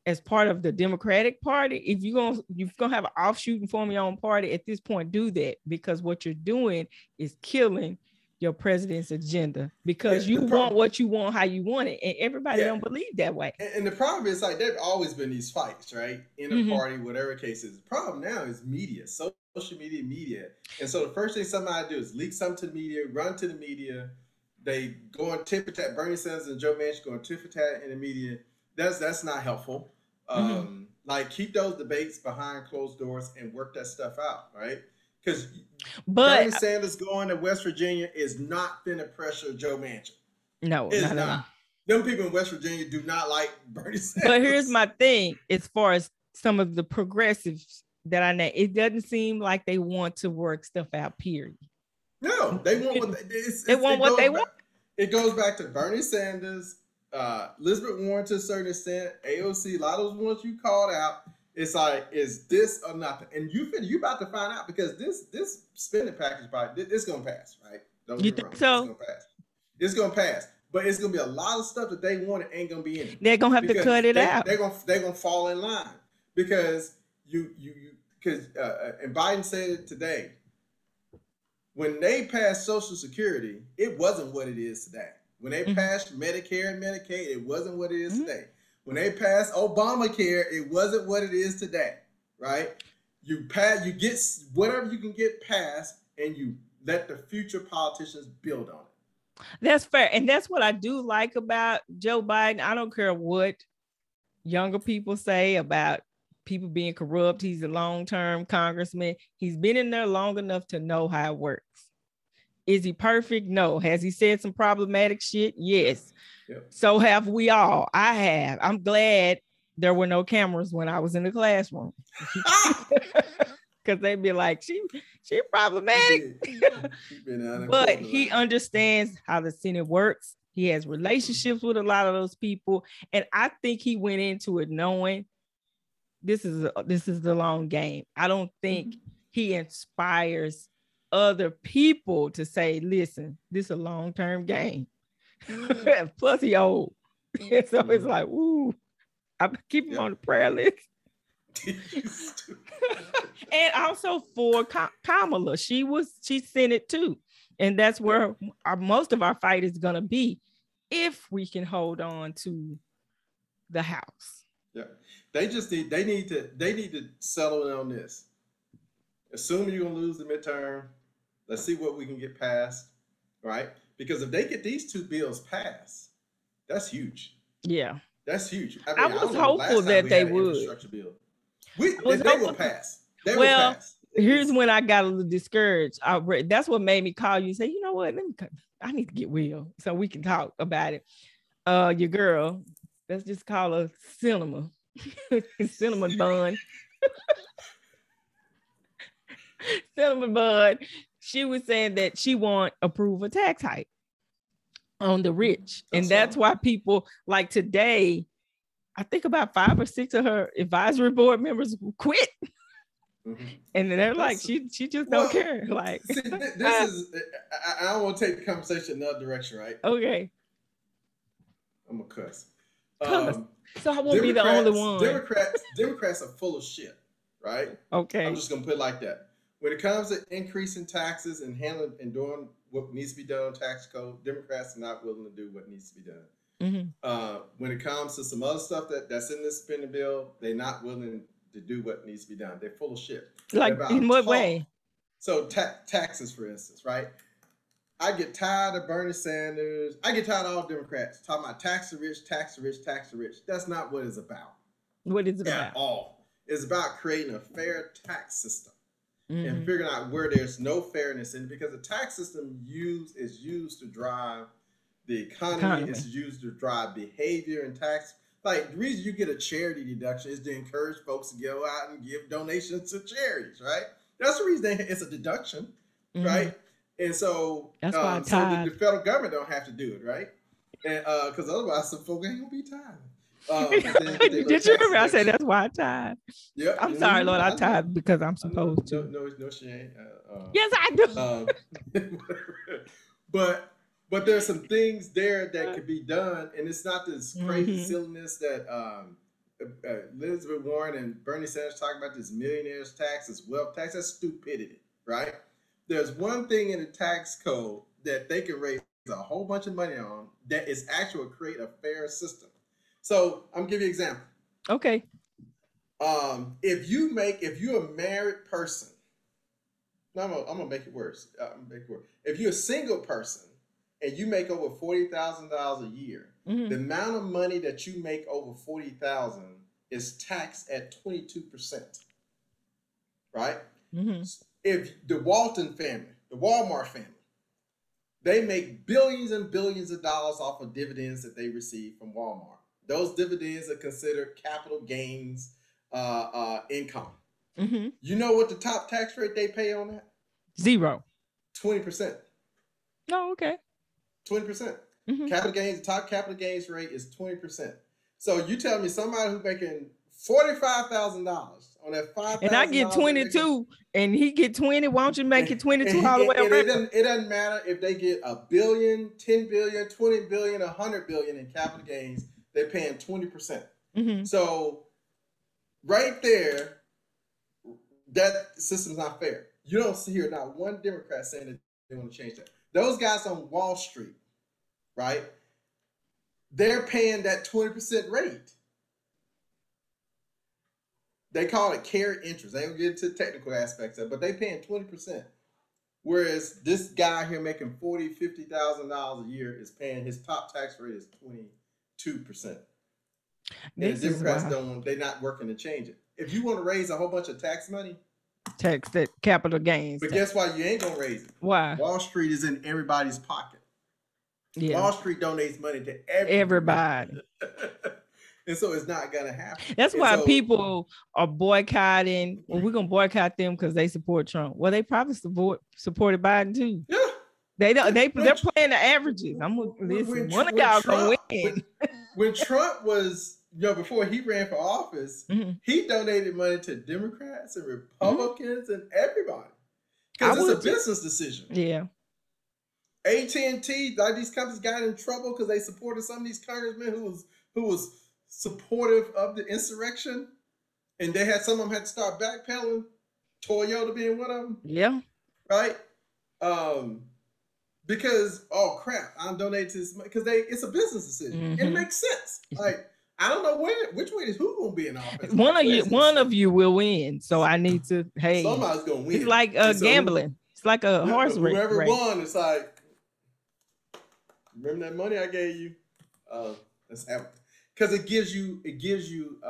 as part of the Democratic Party. If you're gonna you're gonna have an offshoot and form your own party at this point, do that because what you're doing is killing your president's agenda because Yeah, you the prob- want what you want how you want it, and everybody Yeah. don't believe that way. And, and the problem is like there've always been these fights, right? In a Mhm. party, whatever case is. The problem now is media, social media, media. And so the first thing somebody do is leak something to the media, run to the media. They go on tit for tat. Bernie Sanders and Joe Manchin go on tit for tat in the media. That's that's not helpful. Um, Like keep those debates behind closed doors and work that stuff out, right? Because Bernie Sanders going to West Virginia is not going to pressure Joe Manchin. no, It's not not. Them people in West Virginia do not like Bernie Sanders. But here's my thing as far as some of the progressives that I know, it doesn't seem like they want to work stuff out, period. No, they want what they, it's, They it's- want it what goes they back- want. It goes back to Bernie Sanders, uh, Elizabeth Warren to a certain extent, AOC, a lot of those ones you called out. It's like, is this or nothing? And you fin- you about to find out because this this spending package this, this gonna pass, right? Don't You think wrong, so? It's gonna pass. It's gonna pass, but it's gonna be a lot of stuff that they want it ain't gonna be in it. They're gonna have to cut it they, out. They're gonna they're gonna fall in line because you you you because uh, uh, and Biden said it today. When they passed Social Security, it wasn't what it is today. When they Mhm. passed Medicare and Medicaid, it wasn't what it is Mhm. today. When they passed Obamacare, it wasn't what it is today. Right? You pass, you get whatever you can get passed, and you let the future politicians build on it. That's fair. And that's what I do like about Joe Biden. I don't care what younger people say about people being corrupt. He's a long-term congressman. He's been in there long enough to know how it works. Is he perfect? No. Has he said some problematic shit? Yes. Yep. So have we all. I have. I'm glad there were no cameras when I was in the classroom. Because they'd be like, she she problematic. but he understands how the Senate works. He has relationships with a lot of those people. And I think he went into it knowing this is a, this is the long game. I don't think mm-hmm. he inspires other people to say, listen, this is a long-term game. Mm-hmm. Plus he old. so it's mm-hmm. like, ooh, I keep him yep. on the prayer list. and also for Kamala, she was she sent it too, and that's where our, most of our fight is gonna be, if we can hold on to the House. Yeah, they just need they need to they need to settle on this. Assuming you're gonna lose the midterm, let's see what we can get past, right? Because if they get these two bills passed, that's huge. Yeah, that's huge. I, mean, I was I hopeful that they would. Bill. We, they, they will pass. They well, will pass. here's when I got a little discouraged. I re- that's what made me call you and say, you know what? Let me. I need to get Will so we can talk about it. Uh, your girl. Let's just call her Cinema. Cinema Bun. Cinema Bun. She was saying that she want approve a tax hike on the rich, that's and that's why people like today I think about five or six of her advisory board members quit. Mm-hmm. And they're That's, like, she she just well, don't care. Like see, this I, is I, I don't want to take the conversation in another direction, right? Okay. I'm a cuss. Um, so I won't be the only one. Democrats Democrats are full of shit, right? Okay. I'm just gonna put it like that. When it comes to increasing taxes and handling and doing what needs to be done on tax code, Democrats are not willing to do what needs to be done. Mm-hmm. Uh, when it comes to some other stuff that, that's in this spending bill, they're not willing to do what needs to be done. They're full of shit. Like in what talk. way? So ta- taxes, for instance, right? I get tired of Bernie Sanders. I get tired of all Democrats talking about tax the rich, tax the rich, tax the rich. That's not what it's about. What is it about? At all. It's about creating a fair tax system mm-hmm. and figuring out where there's no fairness in it because the tax system used is used to drive – the economy, economy, is used to drive behavior and tax. Like the reason you get a charity deduction is to encourage folks to go out and give donations to charities, right? That's the reason it's a deduction, mm-hmm. right? And so, That's why um, so the, the, federal government don't have to do it, right? And because uh, otherwise, some folks ain't gonna be tired. Um, Did you remember? I said that's why I tied. Yeah. I'm sorry, Lord. I tied because I'm supposed to. No, no, she ain't. Uh, uh, yes, I do. Um, but but there's some things there that could be done, and it's not this crazy mm-hmm. silliness that um, uh, uh, Elizabeth Warren and Bernie Sanders talking about this millionaires tax, this wealth tax. That's stupidity, right? There's one thing in the tax code that they can raise a whole bunch of money on that is actually create a fair system. So I'm giving you an example. Okay. Um, if you make if you're a married person, no, I'm gonna, I'm gonna make it worse. Uh, I'm gonna make it worse. If you're a single person and you make over forty thousand dollars a year, mm-hmm. the amount of money that you make over forty thousand is taxed at twenty two percent. Right? Mm-hmm. If the Walton family, the Walmart family, they make billions and billions of dollars off of dividends that they receive from Walmart. Those dividends are considered capital gains uh, uh, income. Mm-hmm. You know what the top tax rate they pay on that? Zero. Twenty percent. Oh, okay. 20%. percent mm hmm Capital gains, top capital gains rate is 20%. So you tell me somebody who's making $45,000 on that 5 And I get 22 and he get 20. Why don't you make it 22 all the way around? It doesn't, it doesn't matter if they get a billion, 10 billion, 20 billion, 100 billion in capital gains, they're paying 20%. percent mm-hmm. So right there, that system's not fair. You don't see here not one Democrat saying that they want to change that. Those guys on Wall Street, right? They're paying that 20% rate. They call it carried interest. They don't get into the technical aspects of it, but they paying 20%. Whereas this guy here making forty, fifty thousand dollars a year is paying his top tax rate is twenty two percent. And the Democrats don't they're not working to change it. If you want to raise a whole bunch of tax money, tax that capital gains. But tax. guess why you ain't gonna raise it? Why? Wall Street is in everybody's pocket. Yeah. Wall Street donates money to everybody. everybody. and so it's not gonna happen. That's And why so- people are boycotting. Well, we're gonna boycott them because they support Trump. Well, they probably support supported Biden too. Yeah. They don't. They they're playing the averages. I'm gonna listen. when One of y'all gonna win. When, Trump was, you know, before he ran for office, Mhm. he donated money to Democrats and Republicans and everybody because it's a too. business decision. Yeah. AT and T, like these companies got in trouble because they supported some of these congressmen who was who was supportive of the insurrection, and they had some of them had to start backpedaling. Toyota being one of them, Yeah. right? Um, because oh crap, I'm donating to this because they it's a business decision and it makes sense. Like I don't know where which way is who gonna be in office. One of you. One of you will win. So I need to. Hey, somebody's gonna win. it's like uh, And so gambling. It's like a horse race. Whoever race. won, it's like, remember that money I gave you? Uh, let's have because it gives you it gives you uh,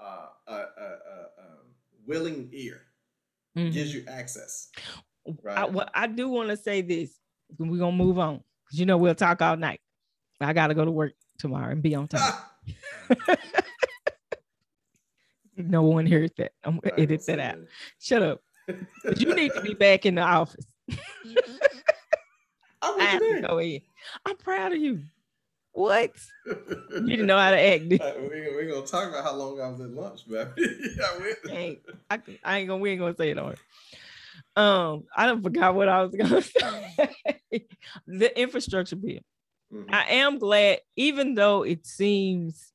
uh, uh, uh, uh, um, willing ear, Mhm. gives you access. Right. I, well, I do want to say this. We're gonna move on because you know we'll talk all night. I gotta go to work tomorrow and be on time. No one heard that. I'm gonna edit that out. Shut up. But you need to be back in the office. I, I have there. to go in. I'm proud of you. What? You didn't know how to act. you? Uh, we gonna talk about how long I was at lunch, but I I, I ain't gonna. We ain't gonna say it on. Um, I don't forgot what I was gonna say. the infrastructure bill. Mhm. I am glad, even though it seems.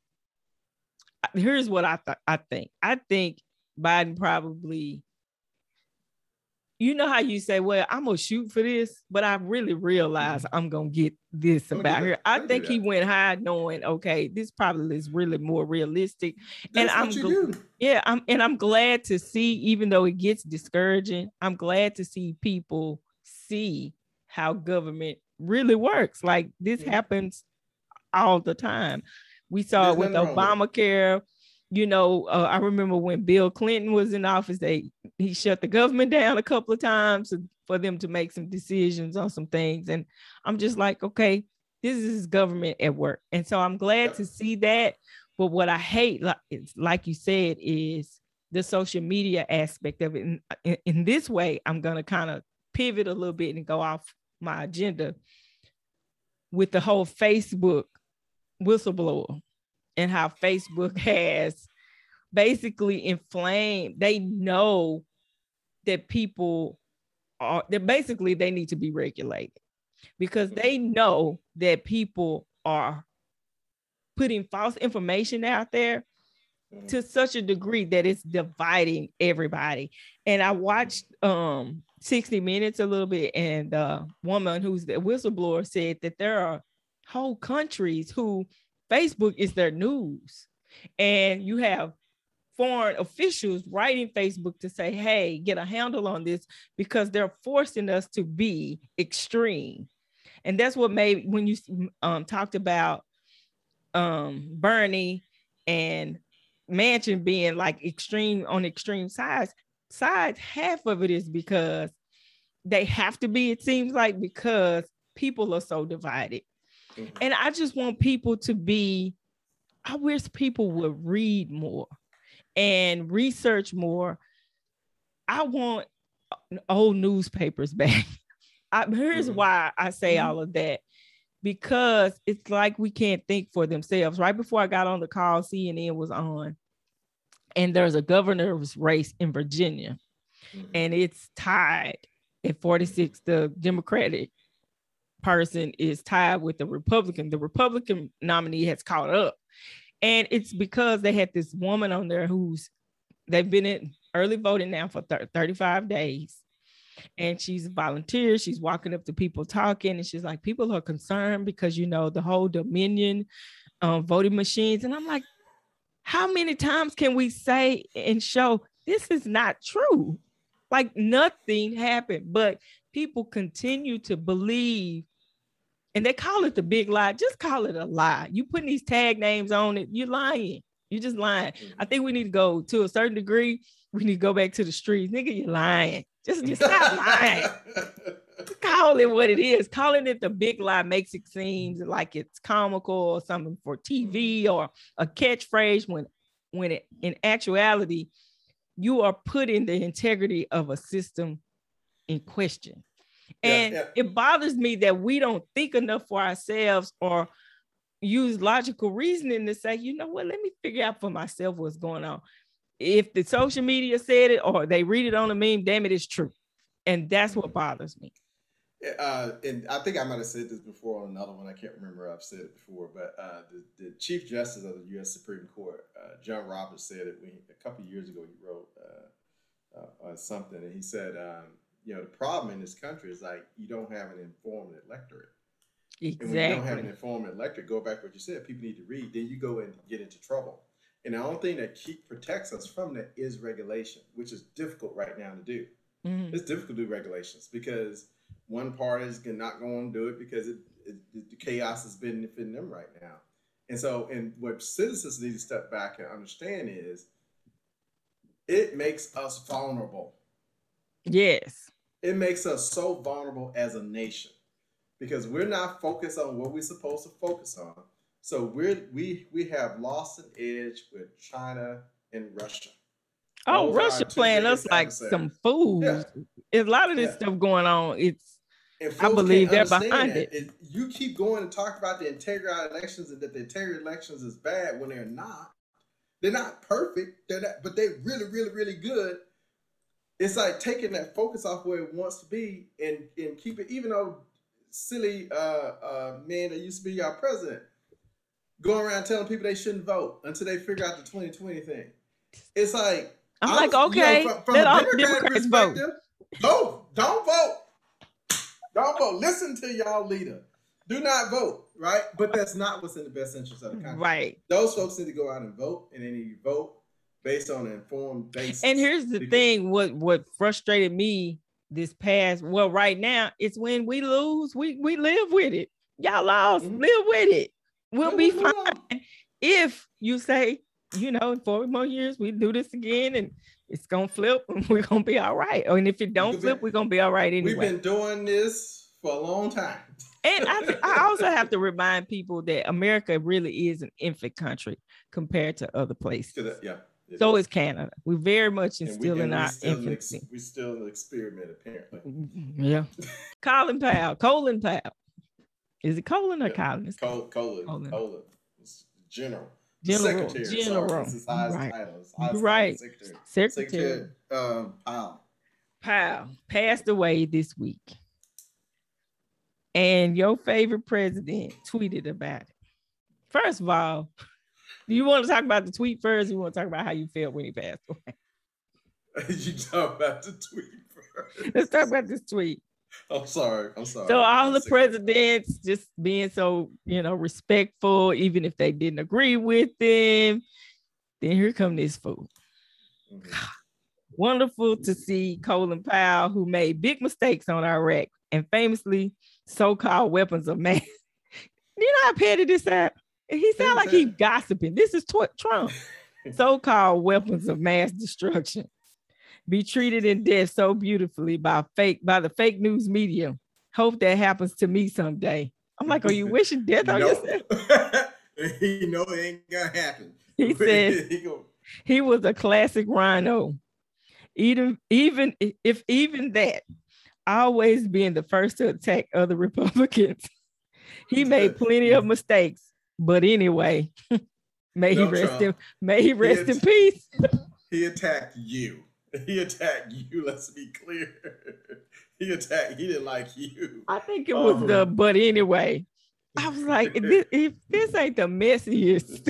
Here's what I th- I think. I think Biden probably. You know how you say, "Well, I'm gonna shoot for this," but I really realize mm-hmm. I'm gonna get this about here. I think he went high, knowing, okay, this probably is really more realistic. and That's I'm what you gl-. Yeah, I'm and I'm glad to see, even though it gets discouraging, I'm glad to see people see how government really works. Like this Yeah. happens all the time. We saw There's it with Obamacare. You know, uh, I remember when Bill Clinton was in office, they he shut the government down a couple of times for them to make some decisions on some things. And I'm just like, okay, this is government at work. And so I'm glad to see that. But what I hate, like, like you said, is the social media aspect of it. And in, in this way, I'm going to kind of pivot a little bit and go off my agenda with the whole Facebook whistleblower and how Facebook has basically inflamed. They know that people are, that basically they need to be regulated because they know that people are putting false information out there Mhm. to such a degree that it's dividing everybody. And I watched um 60 Minutes a little bit, and the woman who's the whistleblower said that there are whole countries who Facebook is their news, and you have foreign officials writing Facebook to say, "Hey, get a handle on this," because they're forcing us to be extreme, and that's what made when you um talked about um Bernie and Manchin being like extreme on extreme sides sides half of it is because they have to be it seems like because people are so divided Mhm. and i just want people to be i wish people would read more and research more i want old newspapers back I, here's Mhm. why i say Mhm. all of that because it's like we can't think for themselves right before i got on the call cnn was on and there's a governor's race in virginia Mhm. and it's tied at 46 the democratic person is tied with the republican the republican nominee has caught up. And it's because they had this woman on there who's they've been in early voting now for thir- 35 days. And she's a volunteer. She's walking up to people talking. And she's like people are concerned because you know the whole dominion um, voting machines. And i'm like how many times can we say and show this is not true? Like nothing happened. But people continue to believe and they call it the big lie. Just call it a lie. You putting these tag names on it you're lying. You're just lying. Mm-hmm. I think we need to go to a certain degree. We need to go back to the streets. Nigga you're lying. Just, just stop lying. Call it what it is. Calling it the big lie makes it seem like it's comical or something for TV or a catchphrase when when it, in actuality you are putting the integrity of a system in question. And yeah, yeah. it bothers me that we don't think enough for ourselves or use logical reasoning to say, you know what, let me figure out for myself what's going on. If the social media said it or they read it on a meme, damn it, it's true. And that's what bothers me. Uh, and I think I might have said this before on another one. I can't remember. I've said it before, but uh, the, the, Chief Justice of the U.S. Supreme Court, uh, John Roberts, said it when, a couple years ago. He wrote uh, uh, something, and he said, um, "You know, the problem in this country is like you don't have an informed electorate. Exactly. And when you don't have an informed electorate, go back what you said. People need to read. Then you go and get into trouble. And the only thing that keep protects us from that is regulation, which is difficult right now to do. Mm-hmm. It's difficult to do regulations because one party is not going to do it because it, it, the chaos is benefiting them right now. And so, and what citizens need to step back and understand is it makes us vulnerable. Yes. It makes us so vulnerable as a nation because we're not focused on what we're supposed to focus on. So we're we we have lost an edge with China and Russia. Oh, Those Russia playing us like some fools. Yeah. There's a lot of this yeah. stuff going on. It's I believe they're behind it. it. You keep going and talk about the integrity of elections and that the integrity elections is bad when they're not. They're not perfect. They're not, but they're really, really, really good. It's like taking that focus off where it wants to be and and keep it. Even though silly uh, uh, man that used to be our president going around telling people they shouldn't vote until they figure out the 2020 thing. It's like I'm like, okay, you know, from, from let all Democrats vote. No, don't vote. Don't vote. Listen to y'all leader. Do not vote, right? But that's not what's in the best interest of the country. Right. Those folks need to go out and vote, and they need to vote based on an informed basis. And here's the thing: what what frustrated me this past, well, right now, it's when we lose, we we live with it. Y'all lost, mm-hmm. live with it. We'll be fine. If you say, you know, in four more years we do this again and it's gonna flip and we're gonna be all right. and if it don't flip, we're gonna be all right anyway. We've been doing this for a long time. and I, I also have to remind people that America really is an infant country compared to other places. yeah. So is. Canada. We're very much in still we, in our infancy. Ex, we still experiment apparently. Mm-hmm. Yeah. Colin Powell. Colin Powell. Is it Colin or yeah. Colin? Col- Colin. Colin. Colin. General. General. Secretary. General. Sorry, right. Title. right. Secretary. Secretary. Secretary um, Powell. Powell passed away this week. And your favorite president tweeted about it. First of all, do you want to talk about the tweet first? you want to talk about how you felt when he passed away? you talk about the tweet first. Let's talk about this tweet. I'm sorry. I'm sorry. So all the presidents just being so, you know, respectful, even if they didn't agree with them. Then here come this fool. Mm-hmm. Wonderful to see Colin Powell, who made big mistakes on Iraq and famously so-called weapons of mass. you know how petty this sound? He sound like he's gossiping. This is tw- Trump. so-called weapons of mass destruction be treated in death so beautifully by fake by the fake news media. Hope that happens to me someday. I'm like, are you wishing death on yourself? you know it ain't gonna happen. He said he was a classic RINO. Even even if even that, always being the first to attack other Republicans. he made plenty of mistakes, but anyway, may no, he rest Trump. in may he rest he in peace. he attacked you. He attacked you. Let's be clear. he attacked. He didn't like you. I think it was um, the. But anyway, I was like, if this, if this ain't the messiest,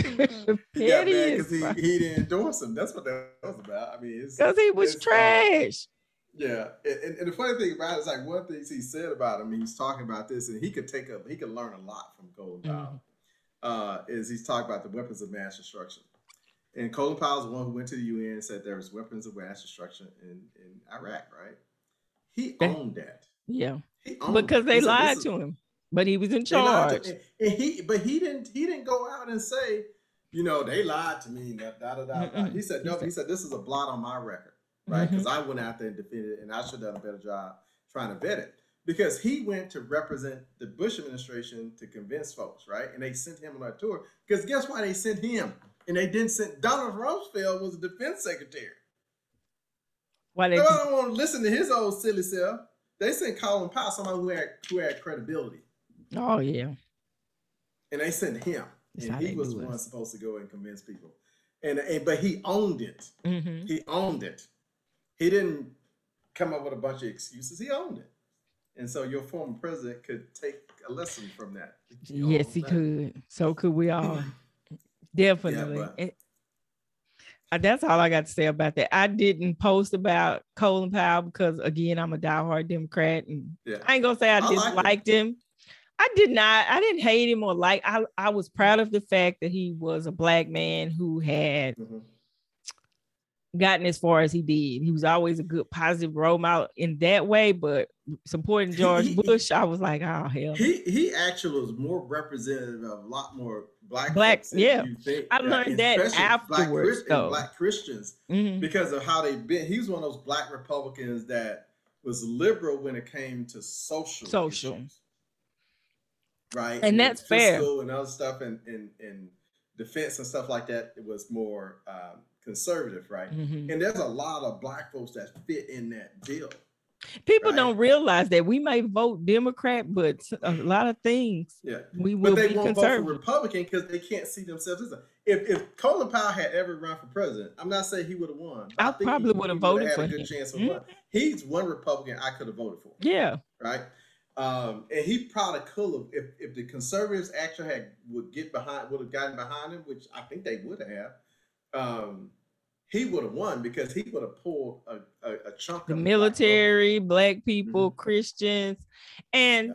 yeah, because he, he didn't endorse him. That's what that was about. I mean, because he was uh, trash. yeah, and, and, the funny thing about it is like one thing he said about him. He's talking about this, and he could take up, he could learn a lot from Powell. Mm-hmm. Uh, is he's talking about the weapons of mass destruction. And Colin Powell is one who went to the UN and said there was weapons of mass destruction in, in Iraq, right? He owned that. Yeah. because they lied to him. But he was in charge. And, and he but he didn't he didn't go out and say, you know, they lied to me. Da, da, da, da. He said, no, he said, this is a blot on my record, right? Because mm-hmm. I went out there and defended it and I should have done a better job trying to vet it. Because he went to represent the Bush administration to convince folks, right? And they sent him on that tour. Because guess why they sent him? And they didn't send Donald Rumsfeld was the defense secretary. Why they? I don't want to listen to his old silly self. They sent Colin Powell, somebody who had who had credibility. Oh yeah. And they sent him, That's and he was the one supposed to go and convince people. And, and but he owned it. Mm-hmm. He owned it. He didn't come up with a bunch of excuses. He owned it. And so your former president could take a lesson from that. He yes, he that. could. So could we all. Definitely. Yeah, but, uh, that's all I got to say about that. I didn't post about Colin Powell because again, I'm a diehard Democrat, and yeah. I ain't gonna say I, I disliked him. him. I did not. I didn't hate him or like. I I was proud of the fact that he was a black man who had mm-hmm gotten as far as he did. He was always a good positive role model in that way, but supporting George he, Bush, I was like, oh hell. He he actually was more representative of a lot more black black. Yeah, I learned that afterwards. Black, though. black Christians mm-hmm. because of how they've been. He was one of those black Republicans that was liberal when it came to social social. Issues, right, and, and that's fair. And other stuff, and and and defense and stuff like that. It was more. Um, conservative, right? Mm-hmm. And there's a lot of black folks that fit in that bill. People right? don't realize that we may vote Democrat, but a lot of things, yeah, we will but they be won't vote for Republican because they can't see themselves as a. If if Colin Powell had ever run for president, I'm not saying he would have won. I, I probably would have voted for a good him. chance of mm-hmm. He's one Republican I could have voted for. Yeah, right. Um, and he probably could have if, if the conservatives actually had would get behind would have gotten behind him, which I think they would have um, he would have won because he would have pulled a, a, a chunk the of military, black, black people, mm-hmm. Christians, and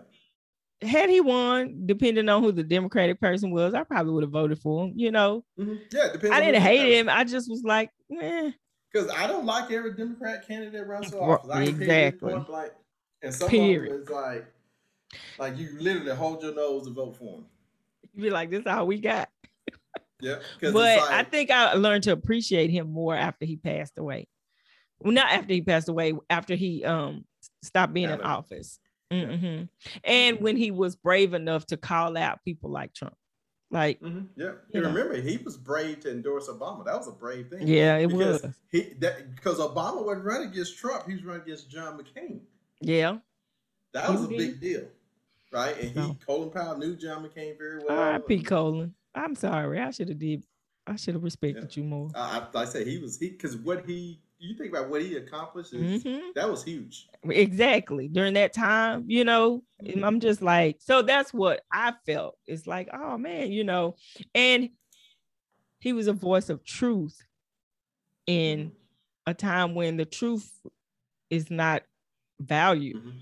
yeah. had he won, depending on who the Democratic person was, I probably would have voted for him. You know, mm-hmm. yeah, I didn't hate him. I just was like, eh. Because I don't like every Democrat candidate runs for office. I exactly. Blank. And some Period. of them is like, like you literally hold your nose and vote for him. You'd be like, this is all we got. Yeah. But like, I think I learned to appreciate him more after he passed away. Well, not after he passed away, after he um stopped being in office. Mm-hmm. And when he was brave enough to call out people like Trump. Like, mm-hmm. yeah, you, know. remember he was brave to endorse Obama. That was a brave thing. Yeah, it because was. He that because Obama wasn't running against Trump, he was running against John McCain. Yeah, that was he a did. big deal, right? And he, no. Colin Powell knew John McCain very well. R.I.P. Colin. I'm sorry. I should have did. I should have respected yeah. you more. I, I, I say he was he because what he you think about what he accomplished is, mm-hmm. that was huge. Exactly during that time, you know. Mm-hmm. I'm just like so. That's what I felt. It's like oh man, you know, and he was a voice of truth in mm-hmm. a time when the truth is not valued. Mm-hmm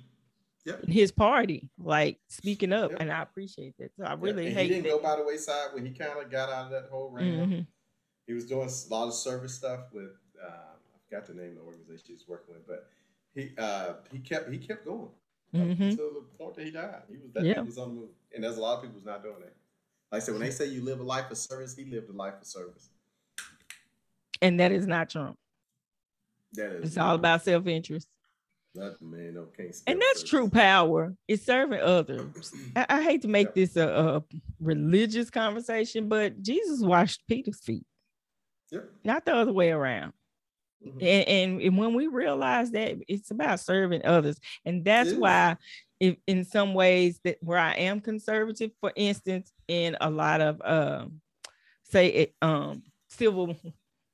yep. his party, like speaking up, yep. and I appreciate that. So I really yep. hate. He didn't go by the wayside when he kind of got out of that whole realm. Mm-hmm. He was doing a lot of service stuff with uh, I forgot the name of the organization he's working with, but he uh, he kept he kept going mm-hmm. until the point that he died. He was that was on the move, and there's a lot of people who's not doing that. Like I said, when they say you live a life of service, he lived a life of service, and that is not Trump. That is. It's all about self interest. Not the man no can't. And that's true power. It's serving others. I, I hate to make yeah. this a, a, religious conversation, but Jesus washed Peter's feet. Yeah. Not the other way around. Mm-hmm. And, and, and when we realize that it's about serving others, and that's why, if in some ways that where I am conservative, for instance, in a lot of um, say it, um civil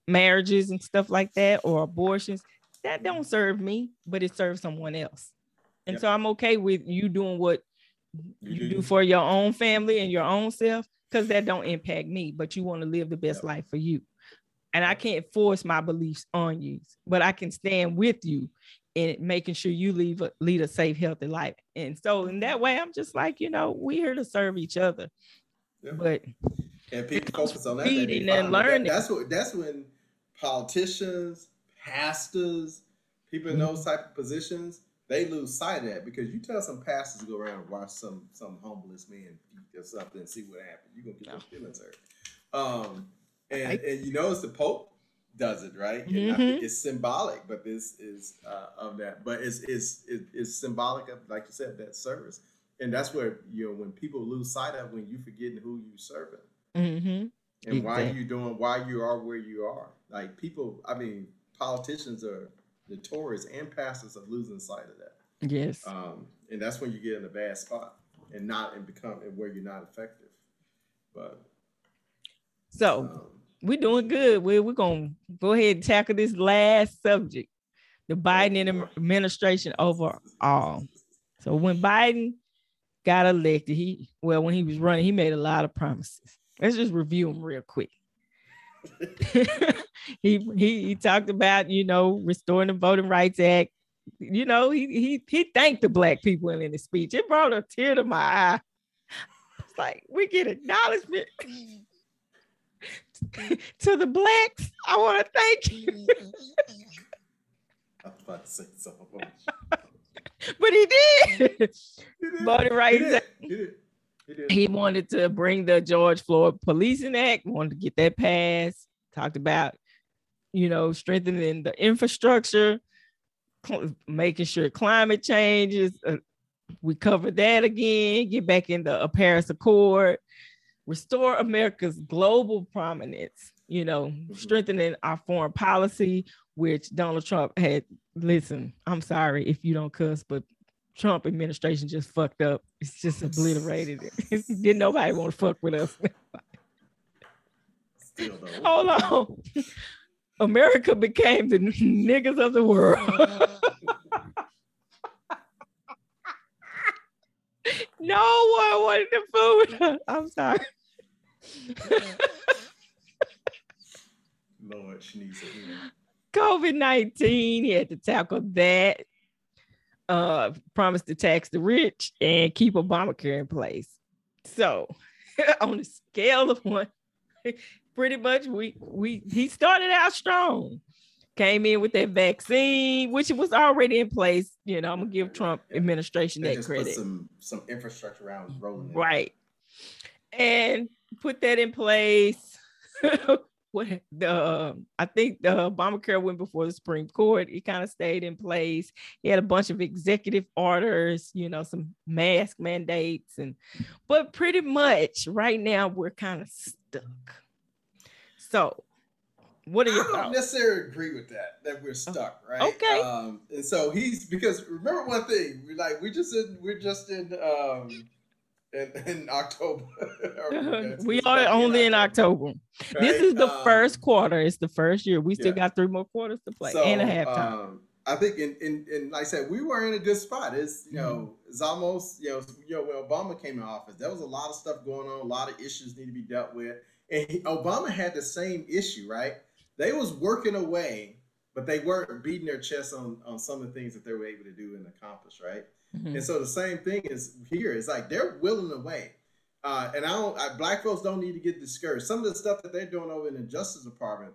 marriages and stuff like that, or abortions, that don't serve me, but it serves someone else. And yep. so I'm okay with you doing what you, do for your own family and your own self because that don't impact me, but you want to live the best yep. life for you. And I can't force my beliefs on you, but I can stand with you in making sure you leave a, lead a safe, healthy life. And so in that way, I'm just like, you know, we're here to serve each other. Yep. But and people focus on that. And learning. That, that's what that's when politicians pastors, people in mm-hmm. those type of positions, they lose sight of that because you tell some pastors to go around and watch some some homeless man eat or something and see what happens. You're gonna get no. your feelings hurt. Um, and, and you notice the Pope, does it right, mm-hmm. I think it's symbolic. But this is uh, of that, but it's it's it's symbolic of like you said that service, and that's where you know when people lose sight of when you forgetting who you serving. Mm-hmm. And exactly. why you doing why you are where you are. Like people, I mean, politicians are notorious and pastors of losing sight of that. Yes. Um, and that's when you get in a bad spot and not and become and where you're not effective. But so um, we're doing good. We're, we're gonna go ahead and tackle this last subject, the Biden administration overall. So when Biden got elected, he well, when he was running, he made a lot of promises. Let's just review them real quick. he, he he talked about you know restoring the Voting Rights Act. You know he he he thanked the black people in his speech. It brought a tear to my eye. It's like we get acknowledgement to the blacks. I want to thank you. I was about to say something. but he did. He did. Voting rights. He did. He did. He wanted to bring the George Floyd Policing Act, wanted to get that passed, talked about, you know, strengthening the infrastructure, cl- making sure climate changes. Uh, we cover that again, get back in the Paris Accord, restore America's global prominence, you know, mm-hmm. strengthening our foreign policy, which Donald Trump had. Listen, I'm sorry if you don't cuss, but Trump administration just fucked up. It's just obliterated it. Didn't nobody want to fuck with us. Hold on. America became the niggas of the world. no one wanted the food. I'm sorry. Lord, she needs. COVID 19, he had to tackle that uh, promised to tax the rich and keep Obamacare in place. So, on a scale of one, pretty much we we he started out strong. Came in with that vaccine, which was already in place. You know, I'm gonna give Trump administration they that credit. some some infrastructure around rolling. Right. And put that in place. what the um, I think the Obamacare went before the Supreme Court. It kind of stayed in place. He had a bunch of executive orders, you know, some mask mandates, and but pretty much right now we're kind of stuck. So, what are you? I don't necessarily agree with that. That we're stuck, right? Okay. Um, and so he's because remember one thing, we like we just in we're just in um in, in October. we are only in October. Right? This is the um, first quarter. It's the first year. We still yeah. got three more quarters to play so, and a halftime. Um, I think, in, in, in, like I said, we were in a good spot. It's you know, mm-hmm. it's almost you know, you know, when Obama came in office, there was a lot of stuff going on. A lot of issues need to be dealt with, and he, Obama had the same issue, right? They was working away, but they weren't beating their chest on on some of the things that they were able to do and accomplish, right? Mm-hmm. And so the same thing is here. It's like they're willing to wait. Uh, and I don't. I, black folks don't need to get discouraged. Some of the stuff that they're doing over in the Justice Department,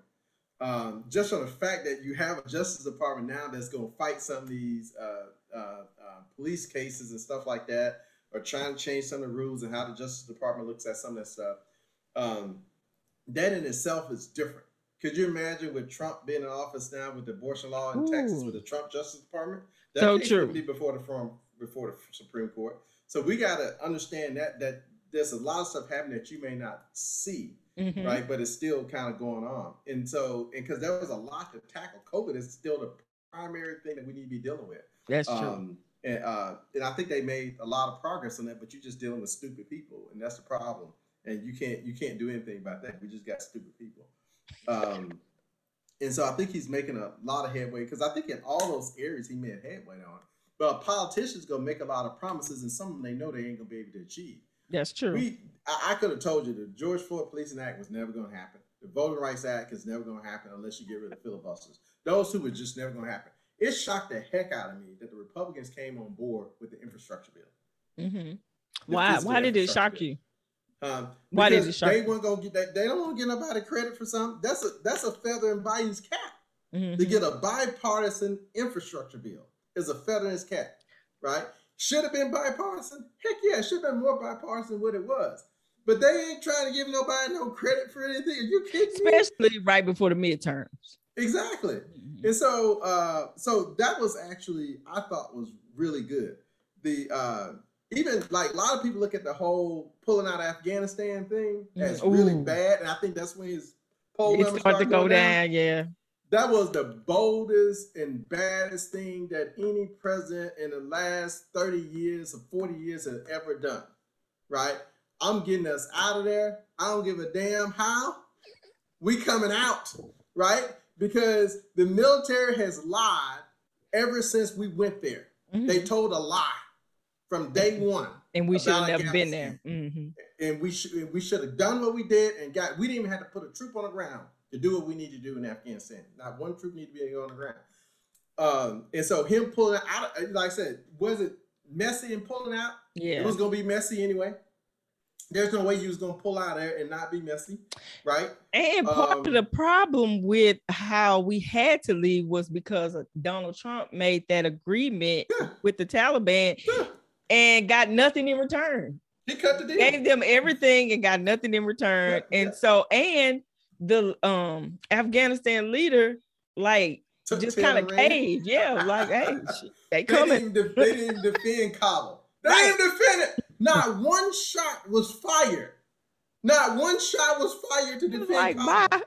um, just on the fact that you have a Justice Department now that's going to fight some of these uh, uh, uh, police cases and stuff like that, or trying to change some of the rules and how the Justice Department looks at some of that stuff. Um, that in itself is different. Could you imagine with Trump being in office now with the abortion law in Ooh. Texas with the Trump Justice Department? That so true. Be before the before the Supreme Court. So we got to understand that that there's a lot of stuff happening that you may not see, mm-hmm. right? But it's still kind of going on. And so, and because there was a lot to tackle, COVID is still the primary thing that we need to be dealing with. That's true. Um, and, uh, and I think they made a lot of progress on that, but you're just dealing with stupid people, and that's the problem. And you can't you can't do anything about that. We just got stupid people. Um, and so I think he's making a lot of headway because I think in all those areas he made headway on. But politicians gonna make a lot of promises, and some of them they know they ain't gonna be able to achieve. That's true. We, I, I could have told you the George Floyd Policing Act was never gonna happen. The Voting Rights Act is never gonna happen unless you get rid of filibusters. Those two were just never gonna happen. It shocked the heck out of me that the Republicans came on board with the infrastructure bill. Mm-hmm. Why? Why did it shock bill. you? Um, Why did it? They weren't gonna get that. They don't want to get nobody credit for something. That's a that's a feather in Biden's cap mm-hmm. to get a bipartisan infrastructure bill. Is a feather in his cap right? Should have been bipartisan. Heck yeah, should have been more bipartisan than what it was. but they ain't trying to give nobody no credit for anything. Are you kidding Especially me? right before the midterms. Exactly. Mm-hmm. And so uh so that was actually I thought was really good. The uh even like a lot of people look at the whole pulling out Afghanistan thing as Ooh. really bad, and I think that's when his poll numbers start to go down. down. Yeah, that was the boldest and baddest thing that any president in the last thirty years or forty years has ever done. Right? I'm getting us out of there. I don't give a damn how. We coming out, right? Because the military has lied ever since we went there. Mm-hmm. They told a lie from day one. And we should have never been there. Mm-hmm. And we should we should have done what we did and got. We didn't even have to put a troop on the ground to do what we need to do in Afghanistan. Not one troop need to be on the ground. Um, and so him pulling out, like I said, was it messy and pulling out? Yeah, it was gonna be messy anyway. There's no way you was gonna pull out there and not be messy, right? And part um, of the problem with how we had to leave was because Donald Trump made that agreement yeah. with the Taliban. Yeah and got nothing in return. He cut the deal. Gave them everything and got nothing in return. Yeah, and yeah. so, and the um Afghanistan leader, like, Took just kind of caved. Yeah, like, hey, they coming. They didn't, they didn't defend Kabul. They right. didn't defend it. Not one shot was fired. Not one shot was fired to defend like, Kabul. Bye.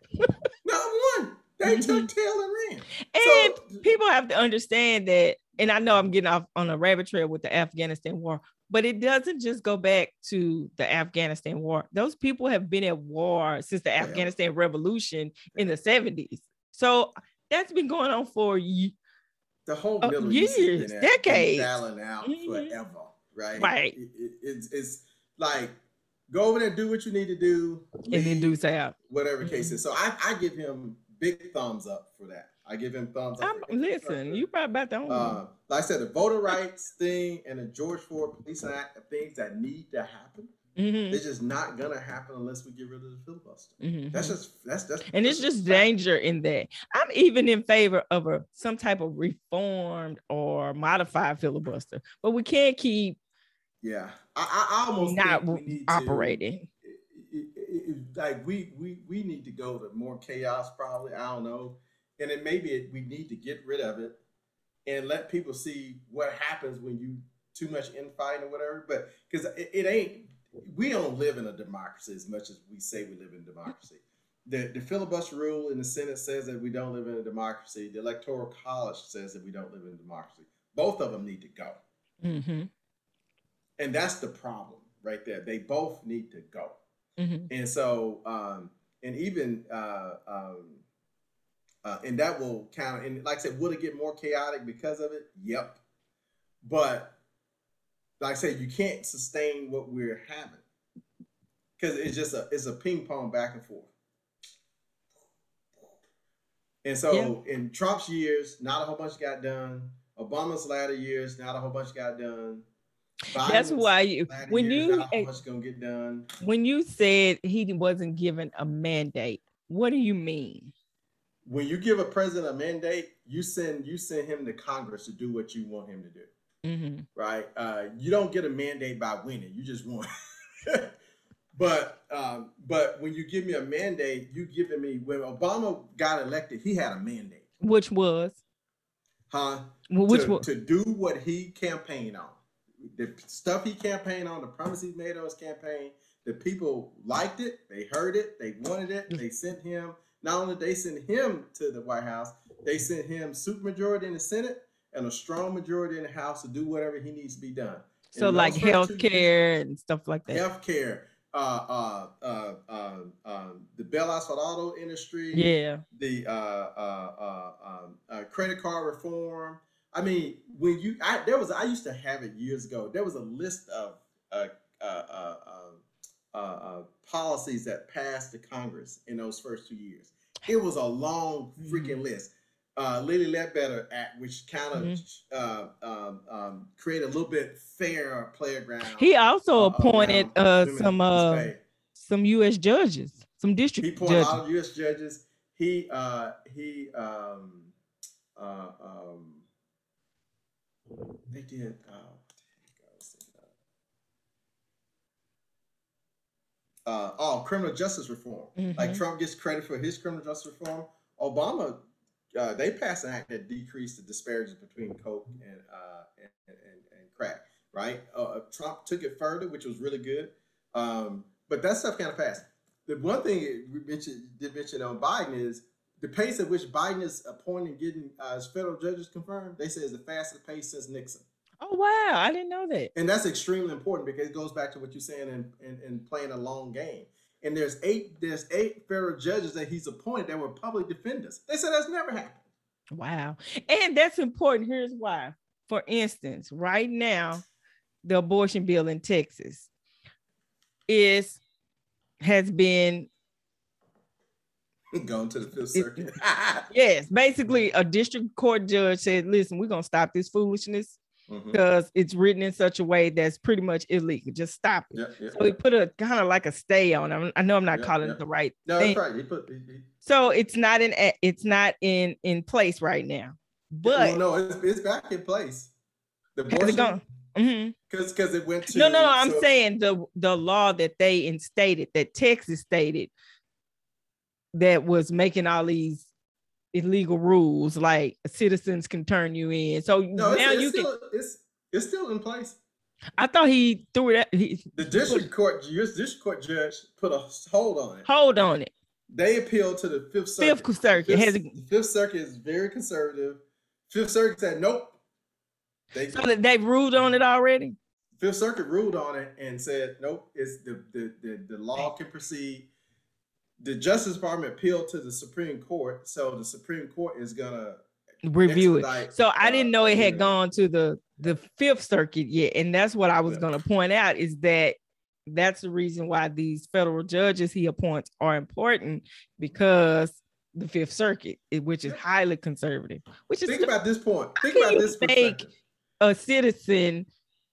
Not one. They mm-hmm. took tail and ran. And so, people have to understand that and I know I'm getting off on a rabbit trail with the Afghanistan war, but it doesn't just go back to the Afghanistan war. Those people have been at war since the yeah. Afghanistan revolution in the 70s. So that's been going on for the whole uh, Middle years, decades, out mm-hmm. forever, right? Right. It, it, it's, it's like go over there, do what you need to do, and then do so whatever mm-hmm. case is. So I, I give him big thumbs up for that. I give him thumbs up. listen, you probably about the only uh, Like I said, the voter rights thing and the George Floyd Police Act are things that need to happen. Mm-hmm. They're just not gonna happen unless we get rid of the filibuster. Mm-hmm. That's just that's that's and that's it's just danger in that. I'm even in favor of a some type of reformed or modified filibuster, but we can't keep. Yeah, I, I almost not operating. To, it, it, it, like we we we need to go to more chaos. Probably I don't know and then maybe we need to get rid of it and let people see what happens when you too much infighting or whatever. But because it, it, ain't, we don't live in a democracy as much as we say we live in democracy. The, the filibuster rule in the Senate says that we don't live in a democracy. The Electoral College says that we don't live in a democracy. Both of them need to go. Mm-hmm. And that's the problem right there. They both need to go. Mm-hmm. And so, um, and even uh, um, uh, and that will kind of and like I said, will it get more chaotic because of it? Yep. But like I said, you can't sustain what we're having because it's just a it's a ping pong back and forth. And so yeah. in Trump's years, not a whole bunch got done. Obama's latter years, not a whole bunch got done. Biden's That's why you when years, you how much gonna get done. When you said he wasn't given a mandate, what do you mean? When you give a president a mandate, you send you send him to Congress to do what you want him to do. Mm-hmm. Right? Uh, you don't get a mandate by winning. You just won. but um, but when you give me a mandate, you giving me when Obama got elected, he had a mandate, which was, huh? Well, which to, was to do what he campaigned on, the stuff he campaigned on, the promises he made on his campaign. The people liked it, they heard it, they wanted it, they sent him not only they sent him to the White House, they sent him supermajority in the Senate and a strong majority in the House to do whatever he needs to be done. So like health care and stuff like that. Health care, uh, uh, uh, uh, um, the the auto industry. Yeah. The uh, uh, uh, um, uh, credit card reform. I mean, when you, I, there was, I used to have it years ago. There was a list of uh, uh, uh, uh, uh, policies that passed the Congress in those first two years. It was a long freaking mm-hmm. list. Uh, Lilly Ledbetter Act, which kind of mm-hmm. uh, um, um, created a little bit fairer playground. He also uh, appointed uh, some uh, some U.S. judges, some district. He appointed judges. of U.S. judges. He uh, he um, uh, um, they did. Uh, uh, oh, criminal justice reform. Mm-hmm. Like Trump gets credit for his criminal justice reform. Obama, uh, they passed an act that decreased the disparities between coke and uh, and, and, and, crack. Right? Uh, Trump took it further, which was really good. Um, but that stuff kind of passed. The one thing we mentioned did mention on Biden is the pace at which Biden is appointing getting uh, his federal judges confirmed. They say is the fastest pace since Nixon. Oh wow, I didn't know that. And that's extremely important because it goes back to what you're saying in, in, in playing a long game. And there's eight there's eight federal judges that he's appointed that were public defenders. They said that's never happened. Wow. And that's important. Here's why. For instance, right now, the abortion bill in Texas is has been going to the fifth circuit. yes, basically a district court judge said, listen, we're gonna stop this foolishness mm-hmm. because it's written in such a way that's pretty much illegal. Just stop it. Yeah, yeah, so yeah. he put a kind of like a stay on. I, I know I'm not calling it the right. No, thing. that's right. He put. He, he... So it's not in it's not in in place right now. But no, it's, it's back in place. The abortion, because mm-hmm. because cause it went to no no no. I'm saying the the law that they instated that Texas stated that was making all these illegal rules like citizens can turn you in. So no, now it's, you it's can. Still, it's it's still in place. I thought he threw it. He, the district court, your district court judge put a hold on it. Hold on it. They appealed to the Fifth Circuit. Fifth Circuit Fifth, has a, Fifth Circuit is very conservative. Fifth Circuit said nope. They so they ruled on it already. Fifth Circuit ruled on it and said nope. It's the the the, the law can proceed the Justice Department appealed to the Supreme Court, so the Supreme Court is gonna review it. So I didn't know it had uh, gone to the the Fifth Circuit yet, and that's what I was yeah. gonna point out is that that's the reason why these federal judges he appoints are important because the Fifth Circuit, which is highly conservative. Which is think about this point. Think about this. Make a citizen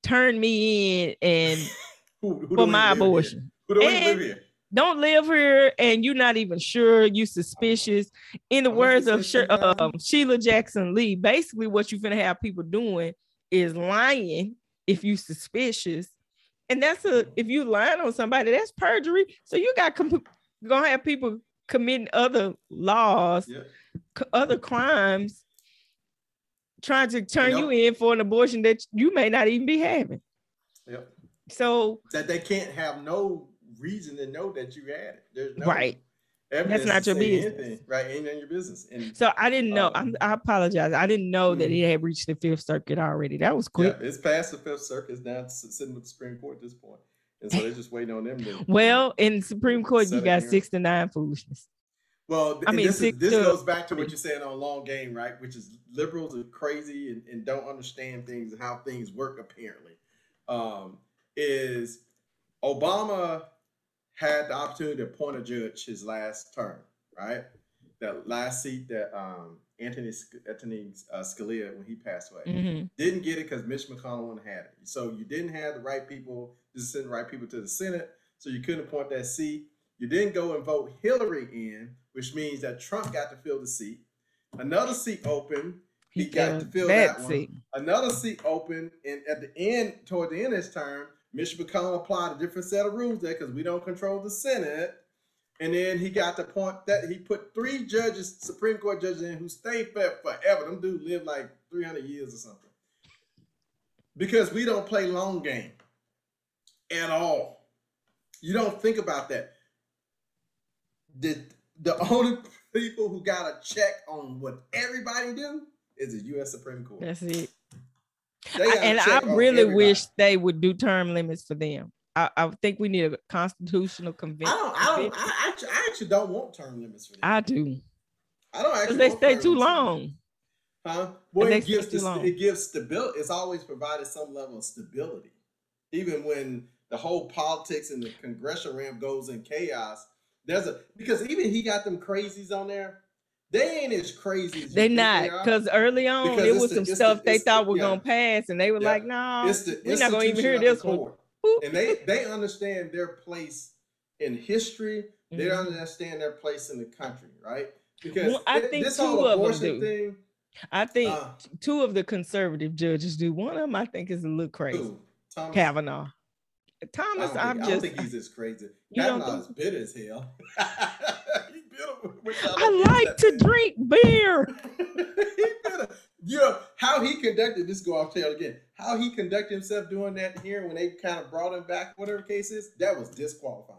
turn me in and who, who for my abortion. Who do and, live here? Don't live here and you're not even sure you suspicious. In the words of um, sheila jackson lee basically what you're gonna have people doing is lying if you suspicious. And that's a if you lying on somebody that's perjury. So you got comp- gonna have people committing other laws yeah. c- other crimes trying to turn you, you in for an abortion that you may not even be having. Yep. So that they can't have no reason to know that you had it. There's no right. That's not your business, anything, right? Ain't in your business. And so I didn't know. Um, i apologize. I didn't know mm-hmm. that he had reached the Fifth Circuit already. That was quick. Yeah, it's past the Fifth Circuit. It's now sitting with the Supreme Court at this point, and so they're just waiting on them. To, well, in the Supreme Court, you got six to nine foolishness. Well, I mean, this, is, this goes back to what you're saying on long game, right? Which is liberals are crazy and, and don't understand things and how things work. Apparently, um, is Obama had the opportunity to appoint a judge his last term, right? That last seat that um, Anthony Anthony uh, Scalia when he passed away mm-hmm. didn't get it because Mitch McConnell had it. So you didn't have the right people to send the right people to the Senate, so you couldn't appoint that seat. You didn't go and vote Hillary in, which means that Trump got to fill the seat. Another seat open. He, he got to fill that, that seat. one. Another seat open, and at the end, toward the end of his term, Mitch McConnell applied a different set of rules there because we don't control the Senate. And then he got the point that he put three judges, Supreme Court judges in who stayed for forever. Them dudes live like 300 years or something. Because we don't play long game at all. You don't think about that. The, the only people who got a check on what everybody do is the U.S. Supreme Court. That's it and I really wish they would do term limits for them. I, I think we need a constitutional convention. I don't. I don't. I actually, I actually don't want term limits for them. I do. I don't actually. They stay too long. Huh? Well, it gives the, it gives stability. It's always provided some level of stability, even when the whole politics and the congressional ramp goes in chaos. There's a because even he got them crazies on there they ain't as crazy. As they not because early on because it was the, some stuff the, they thought the, were yeah. gonna pass, and they were yeah. like, "No, we're not gonna even hear this one." and they they understand their place in history. Mm-hmm. They understand their place in the country, right? Because well, I think this whole abortion thing. I think uh, two of the conservative judges do. One of them, I think, is a little crazy. Kavanaugh. Thomas, I I'm think, I just. don't think he's as crazy. Kavanaugh's bitter as hell. he bitter. which I like to drink beer. You know how he conducted this. Go off tail again. How he conducted himself doing that here when they kind of brought him back, whatever the case is, that was disqualifying.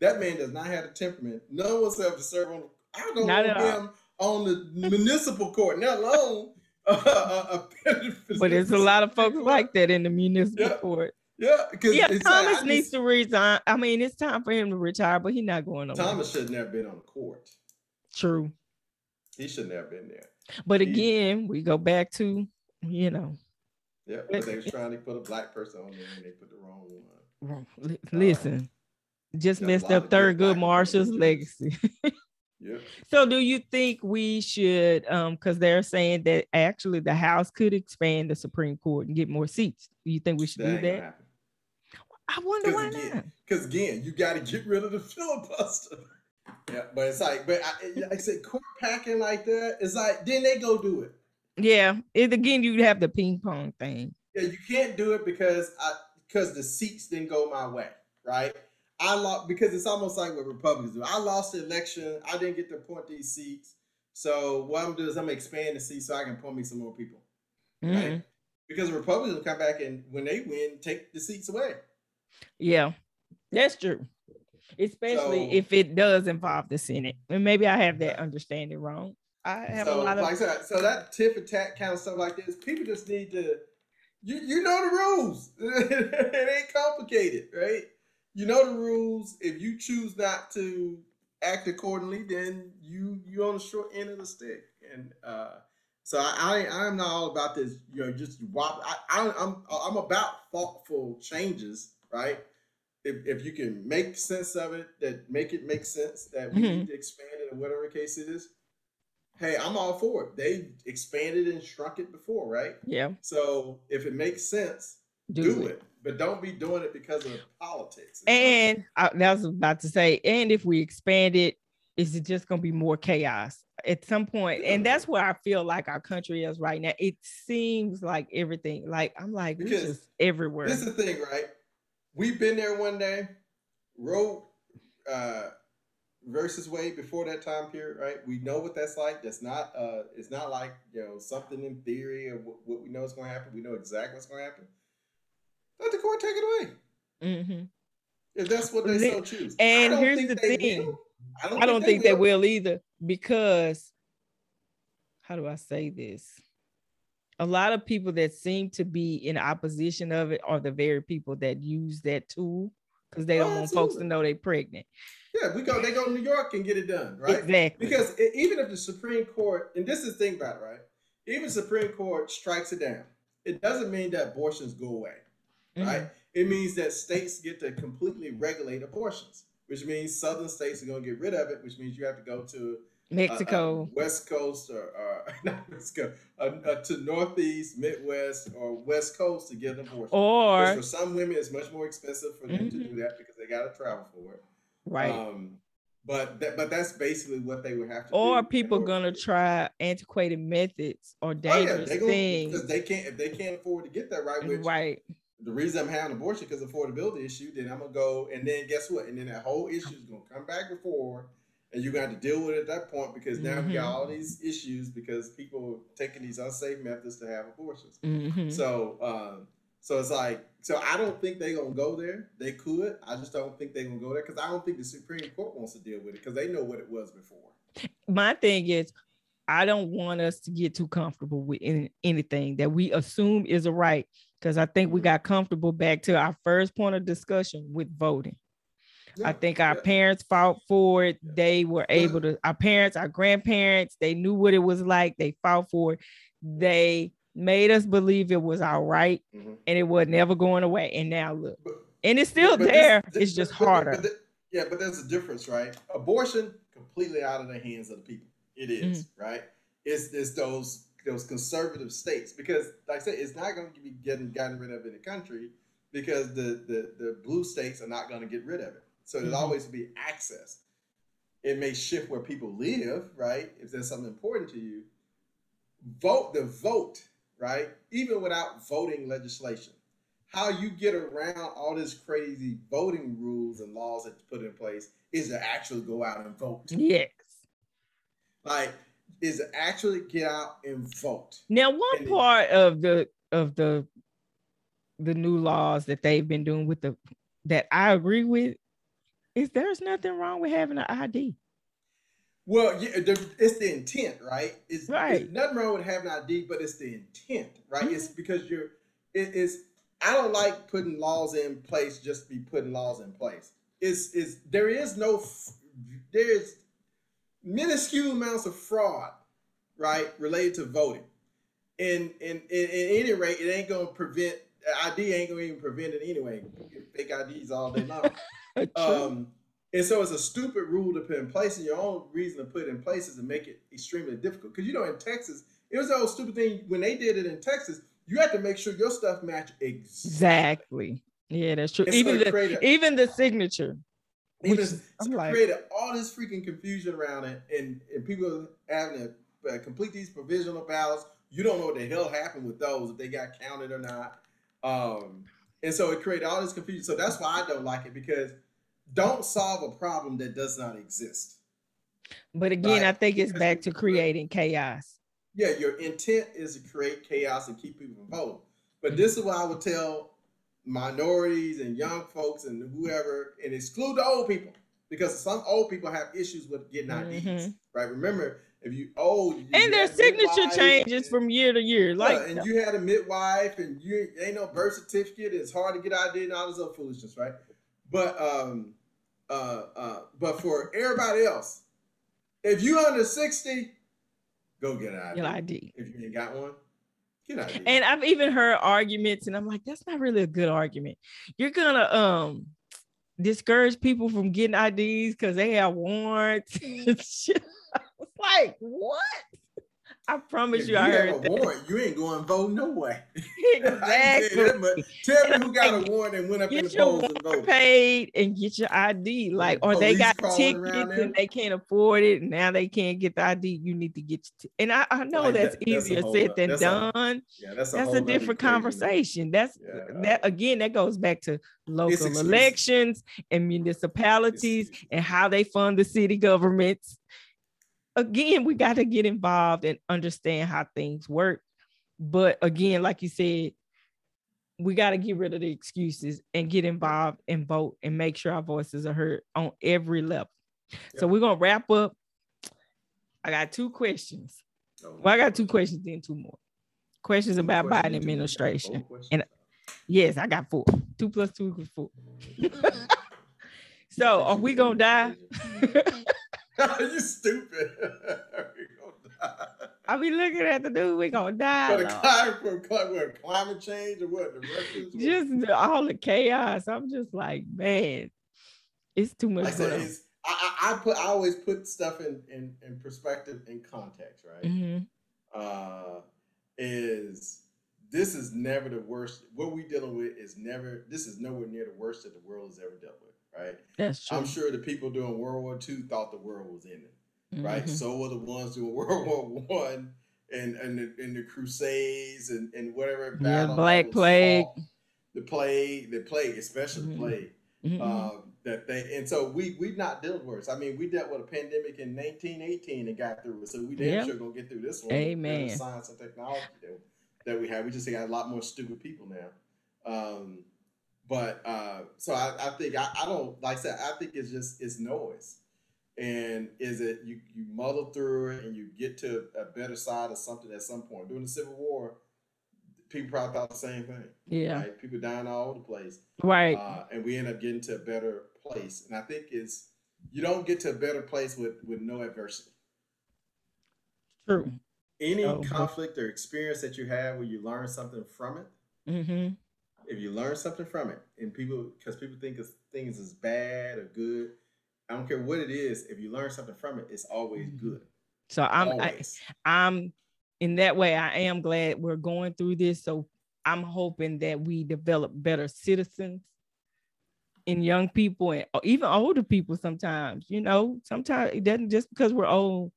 That man does not have the temperament. None whatsoever to serve on. I don't Not want at all. him on the municipal court, not alone. Uh, But there's a lot of folks like that in the municipal Yeah. court. Yeah, because Yeah, like, Thomas needs just- to resign. I mean, it's time for him to retire, but he's not going nowhere. Thomas should never been on the court. True. He shouldn't have been there. But He- again, we go back to, you know, Yeah, but they was trying to put a black person on there and they put the wrong one. wrong- li- listen, just There's a messed up good Thurgood Marshall's legacy. Yep. so do you think we should um because they're saying that actually the House could expand the Supreme Court and get more seats? Do you think we should That do that? happen. I wonder why Because not. again, because again, you got to get rid of the filibuster. Yeah, but it's like, but I, like I said, court packing like that, it's like then they go do it. Yeah, it again you have the ping pong thing. Yeah, you can't do it because I because the seats didn't go my way, right? I lost because it's almost like what Republicans do. I lost the election. I didn't get to appoint these seats. So what I'm gonna do is I'm gonna expand the seats so I can appoint me some more people, Mhm. right? Because Republicans will come back and when they win, take the seats away. Yeah, that's true. Especially So- if it does involve the Senate. And maybe I have that understanding wrong. I have so, a lot of like I so that tip for tat kind of stuff like this, people just need to, you you know the rules. it ain't complicated, right? You know the rules. If you choose not to act accordingly, then you you on the short end of the stick. And uh, so I, I I'm not all about this. You know, just wop. I, I I'm I'm about thoughtful changes, right? If, if you can make sense of it, that make it make sense, that we Mhm. need to expand it or whatever case it is. Hey, I'm all for it. They expanded and shrunk it before, right? yeah, So if it makes sense, do, do, it. it. But don't be doing it because of politics. And I, that was about to say, and if we expand it, is it just going to be more chaos at some point? And that's where I feel like our country is right now. It seems like everything, like I'm like, we're just everywhere. This is the thing, right? We've been there one day, Roe uh, versus Wade before that time period, right? We know what that's like. That's not uh, it's not like you know something in theory or what, what we know is going to happen. We know exactly what's going to happen. Let the court take it away Mm-hmm. if that's what they so choose. And here's the thing. will. I don't think they will either because how do I say this? A lot of people that seem to be in opposition of it are the very people that use that tool because they Oh, don't want folks to know they're pregnant. Yeah, we go. They go to New York and get it done, right? Exactly. Because e- even if the Supreme Court, and this is the thing about it, right? Even Supreme Court strikes it down, it doesn't mean that abortions go away, Mhm. right? It means that states get to completely regulate abortions, which means southern states are going to get rid of it, which means you have to go to uh, uh, Mexico. West Coast, or, or not West Coast, uh, uh, to Northeast, Midwest, or West Coast to get an abortion. Or for some women, it's much more expensive for them to Mhm. do that because they got to travel for it. right. Um, but that, but that's basically what they would have to do. or people gonna to- try antiquated methods or Oh, yeah, dangerous things. because they can't if they can't afford to get that right. Which Right. the reason I'm having abortion because affordability issue. Then I'm gonna go and then guess what? And then that whole issue is gonna come back before, and you're gonna have to deal with it at that point because now we got Mhm. all these issues because people are taking these unsafe methods to have abortions. Mhm. So, um, so it's like, so I don't think they're gonna go there. They could. I just don't think they're gonna go there because I don't think the Supreme Court wants to deal with it because they know what it was before. My thing is, I don't want us to get too comfortable with any, anything that we assume is a right. Because I think we Mhm. got comfortable back to our first point of discussion with voting. I think our yeah. parents fought for it. They were able to, our parents, our grandparents, they knew what it was like. They fought for it. They made us believe it was our right Mhm. and it was never going away. And now look, But- and it's still but this- there. this- it's just but- harder. but yeah, but there's a difference, right? Abortion completely out of the hands of the people. It is, Mm-hmm. right? It's it's those those conservative states because, like I said, it's not going to be getting gotten rid of in the country because the the, the blue states are not going to get rid of it. So there's Mhm. always be access. It may shift where people live, right? If there's something important to you, vote the vote, right? Even without voting legislation, how you get around all this crazy voting rules and laws that's put in place is to actually go out and vote. Yes. Like, is to actually get out and vote. Now, one And it- part of the of the the new laws that they've been doing with the that I agree with is there's nothing wrong with having an ID. Well, yeah, the, it's the intent, right? It's, Right. it's nothing wrong with having an ID, but it's the intent, right? Mm-hmm. It's because you're. It, it's. I don't like putting laws in place just to be putting laws in place. It's is there is no there's minuscule amounts of fraud, right, related to voting. And and, and at any rate, it ain't gonna prevent ID ain't gonna even prevent it anyway. Fake IDs all day long. Um, and so it's a stupid rule to put in place, and your own reason to put it in place is to make it extremely difficult. Because you know, in Texas, it was the old stupid thing when they did it in Texas. You had to make sure your stuff matched exactly. exactly. Yeah, that's true. And so even it the created- even the signature. Even Which so like- created all this freaking confusion around it, and, and people having to uh, complete these provisional ballots. You don't know what the hell happened with those if they got counted or not. Um, and so it created all this confusion. So that's why I don't like it because don't solve a problem that does not exist. But again, Right. I think it's back to creating chaos. Yeah, your intent is to create chaos and keep people from voting. But this is what I would tell minorities and young folks and whoever, and exclude the old people because some old people have issues with getting IDs. Mhm. Right? Remember, if you old you And their signature midwife, changes from year to year. yeah, Like and you had a midwife and you ain't no birth certificate. It's hard to get ID and all this other foolishness, right? But um, uh, uh, but for everybody else, if you under sixty, go get an ID. your ID. If you ain't got one, get an ID. And I've even heard arguments, and I'm like, that's not really a good argument. You're gonna um discourage people from getting IDs because they have warrants. and shit. I was like, what? I promise if you, you I heard a that. warrant, you ain't going to vote no way. Tell exactly. that. Tell me who got a warrant and went up in Get the your polls and voted. paid and get your ID. Like, or they got tickets and they can't afford it. And now they can't get the ID. You need to get t- and I, I know Like, that's that- that's easier whole said than that's a- done. Yeah, that's a, that's a different conversation. That's Yeah, that again. That goes back to local elections and municipalities and how they fund the city governments. Again, we got to get involved and understand how things work. But again, like you said, we got to get rid of the excuses and get involved and vote and make sure our voices are heard on every level. So we're gonna wrap up. I got two questions. Oh, Well, I got two questions, then two more. Questions Two about questions, Biden administration. And- Yes, I got four. Two plus two equals four. so are we gonna die? you stupid. We gonna. I be looking at the dude, we gonna die. For the climate, for what, climate change or what? Russians? What? Just all the chaos. I'm just like, man, it's too much. Like I said, I, I, put I always put stuff in, in, in perspective in context, right? Mhm. Uh, is this is never the worst. What we dealing with is never. This is nowhere near the worst that the world has ever dealt with, right? That's true. I'm sure the people doing World War II thought the world was ending, right? Mhm. So were the ones doing World War One and and the, and the Crusades and and whatever Yeah, Black Plague. fought. the plague, the plague, especially Mhm. the plague. Mhm. Um, that they and so we we've not dealt with it. I mean, we dealt with a pandemic in 1918 and got through it. So we damn Yeah. sure gonna get through this one. Amen. Science and technology that, that we have. We just got a lot more stupid people now. Um, but uh, so I, I think I, I don't like I said. I think it's just it's noise. And is it you you muddle through it and you get to a better side of something at some point. During the Civil War, people probably thought the same thing. yeah, Right? People dying all over the place right. uh, and we end up getting to a better place. And I think is you don't get to a better place with with no adversity. True. Any Oh, conflict or experience that you have where you learn something from it, hmm if you learn something from it, and people because people think things is bad or good, I don't care what it is. If you learn something from it, it's always Mhm. good. So I'm I. I'm in that way. I am glad we're going through this. So I'm hoping that we develop better citizens in young people and even older people. Sometimes, you know, sometimes it doesn't just because we're old.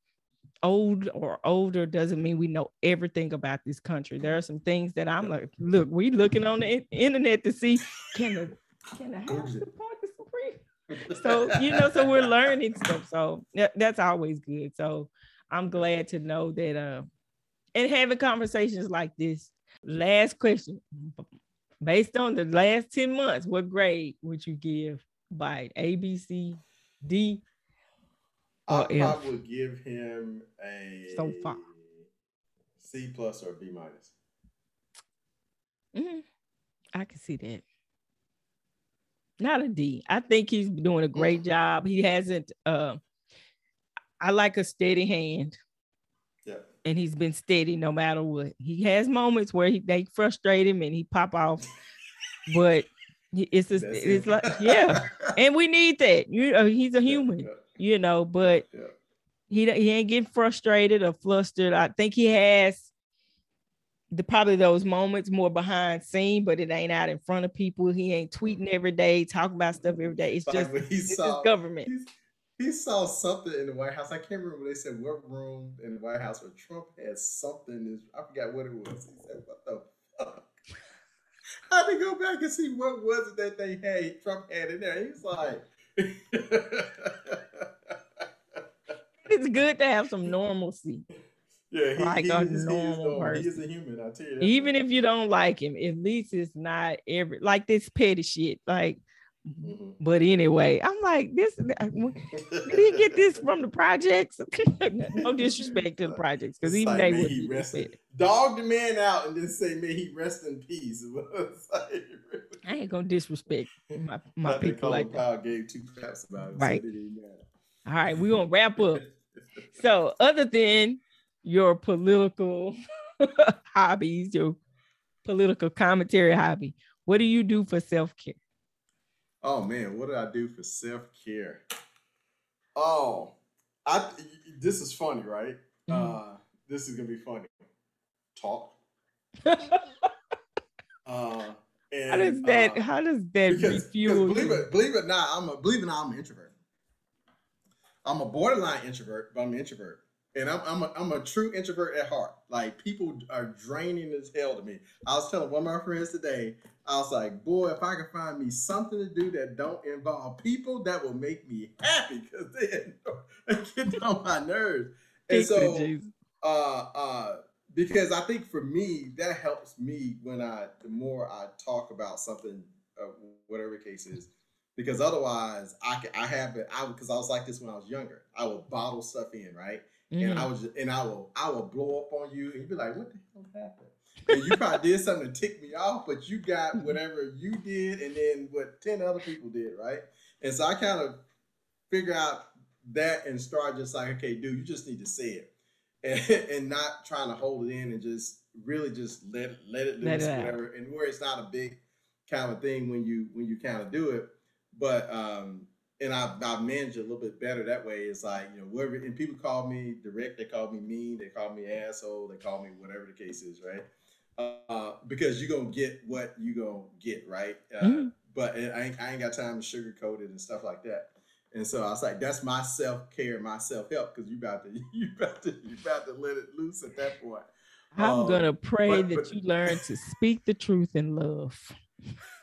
Old or older doesn't mean we know everything about this country. There are some things that I'm like, look, we looking on the internet to see can the can the house support the Supreme? So you know, so we're learning stuff. So that's always good. So I'm glad to know that uh and having conversations like this. Last question. Based on the last 10 months, what grade would you give by A, B, C, D, I probably would give him a so far C plus or B minus. Mm-hmm. I can see that. Not a D. I think he's doing a great mm. job. He hasn't. Uh, I like a steady hand. Yeah. And he's been steady no matter what. He has moments where he they frustrate him and he pop off, but it's just, it's like yeah, and we need that. You know, he's a human. Yeah, yeah you know, but yeah. he he ain't getting frustrated or flustered. I think he has the probably those moments more behind scene, but it ain't out in front of people. He ain't tweeting every day, talking about stuff every day. It's just it's saw, government. He saw something in the White House. I can't remember. They said what room in the White House where Trump had something. I forgot what it was. He said, "What the fuck." I had to go back and see what was it that they had. Trump had in there. He's like, it's good to have some normalcy. Yeah, he, like he, a normal person. He is a human. I tell you. Even if you don't like him, at least it's not every like this petty shit. Like. Mm-hmm. but anyway, I'm like this. Did he get this from the projects? no disrespect to the projects, because even like, they would be rested. Dog the man out and then say, "May he rest in peace." like, I ain't gonna disrespect my, my people like that. gave two craps about it. Right. All right, we're gonna wrap up. so, other than your political hobbies, your political commentary hobby, what do you do for self care? Oh man, what did I do for self care? Oh, I this is funny, right? Mm-hmm. Uh, this is gonna be funny. Talk. uh, and, how does that? Uh, how does that because, refuel? Because believe it, believe it not, I'm a believe it not, I'm an introvert. I'm a borderline introvert, but I'm an introvert, and I'm I'm a, I'm a true introvert at heart. Like people are draining as hell to me. I was telling one of my friends today, I was like, boy, if I could find me something to do that don't involve people, that will make me happy because they, get on my nerves. And so, uh, uh, because I think for me that helps me when I the more I talk about something, uh, whatever case is, because otherwise I I have it I because I was like this when I was younger. I would bottle stuff in right, mm-hmm. and I was and I will I will blow up on you and you'd be like, what the hell happened? and you probably did something to tick me off, but you got mm-hmm. whatever you did and then what ten other people did right, and so I kind of figure out that and start just like, okay, dude, you just need to say it and, and not trying to hold it in and just really just let let it loose, let it whatever. And where it's not a big kind of thing when you when you kind of do it, but um, and I've, I've managed it a little bit better that way. It's like you know whatever, and people call me direct, they call me mean, they call me asshole, they call me whatever the case is, right? Uh, because you're gonna get what you're gonna get, right? Uh, mm-hmm. But I ain't, I ain't got time to sugarcoat it and stuff like that. And so I was like, that's my self care, my self help, because you about to you about to you about to let it loose at that point. I'm um, gonna pray but, that but, you learn to speak the truth in love.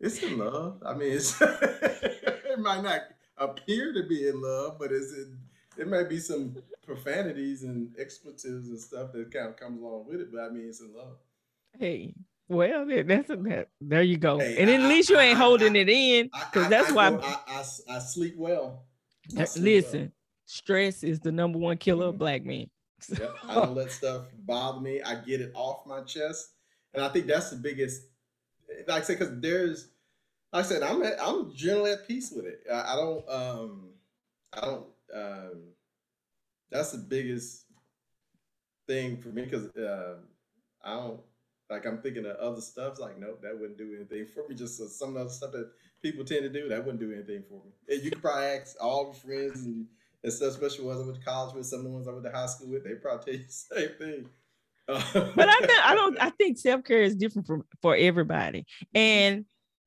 It's in love. I mean, it's it might not appear to be in love, but it's it, it might be some profanities and expletives and stuff that kind of comes along with it. But I mean, it's in love. Hey, well, that's a, that, there you go. Hey, and I, at least you ain't I, holding I, it in because that's why go, I, I, sleep well. Sleep listen, well. stress is the number one killer of mm-hmm. black men. yep, I don't let stuff bother me. I get it off my chest, and I think that's the biggest. Like I said, because there's, like I said, I'm at, I'm generally at peace with it. I, I don't, um, I don't. Um, that's the biggest thing for me because uh, I don't like I'm thinking of other stuff. Like, nope, that wouldn't do anything for me. Just uh, some other stuff that people tend to do, that wouldn't do anything for me. And you could probably ask all the friends and, and stuff, especially ones I went to college with, some of the ones I went to high school with, they probably tell you the same thing. But I think I don't. I think self care is different for for everybody, and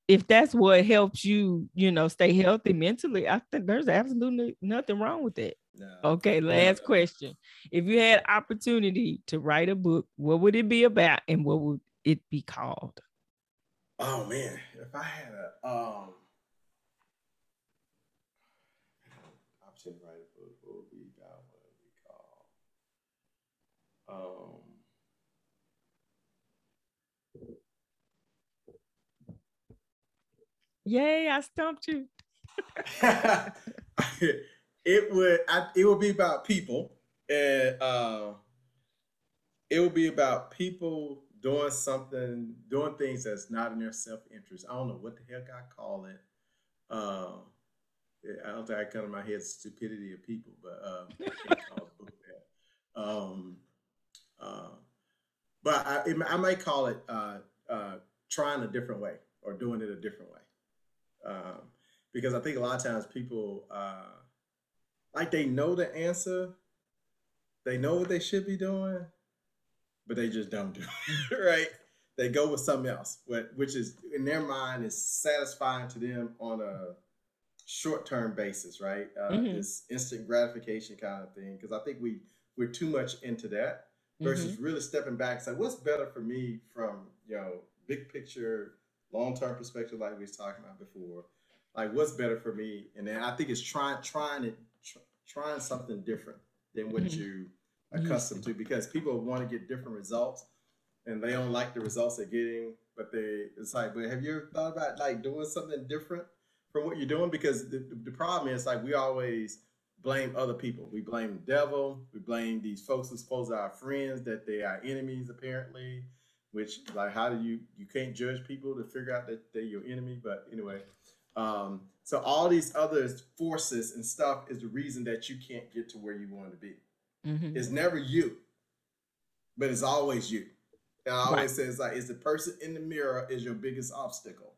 if that's what helps you, you know, stay healthy mentally, I think there's absolutely nothing wrong with it. No. Okay, last question. If you had opportunity to write a book, what would it be about and what would it be called? Oh man, if I had a um to write a book, what would be about what would be called? Um Yay, I stumped you. it would I, it would be about people and uh, it would be about people doing something doing things that's not in their self-interest. I don't know what the heck i call it. Uh, i don't think i come to my head stupidity of people but um, I can't call the book that. Um, uh, but I, I might call it uh, uh, trying a different way or doing it a different way um, because I think a lot of times people uh, like they know the answer, they know what they should be doing, but they just don't do it, right? They go with something else, which is in their mind is satisfying to them on a short-term basis, right? Uh, Mhm. This instant gratification kind of thing. Because I think we we're too much into that versus really stepping back and say, what's better for me from you know big picture, long term perspective, like we was talking about before. Like what's better for me, and then I think it's trying trying it tr- trying something different than what Mhm. you accustomed to because people want to get different results and they don't like the results they're getting but they it's like but have you ever thought about like doing something different from what you're doing because the, the problem is like we always blame other people we blame the devil we blame these folks who supposed to our friends that they are enemies apparently which like how do you you can't judge people to figure out that they're your enemy but anyway um so all these other forces and stuff is the reason that you can't get to where you want to be Mhm. it's never you, but it's always you. And I always Right. say it's like it's the person in the mirror is your biggest obstacle.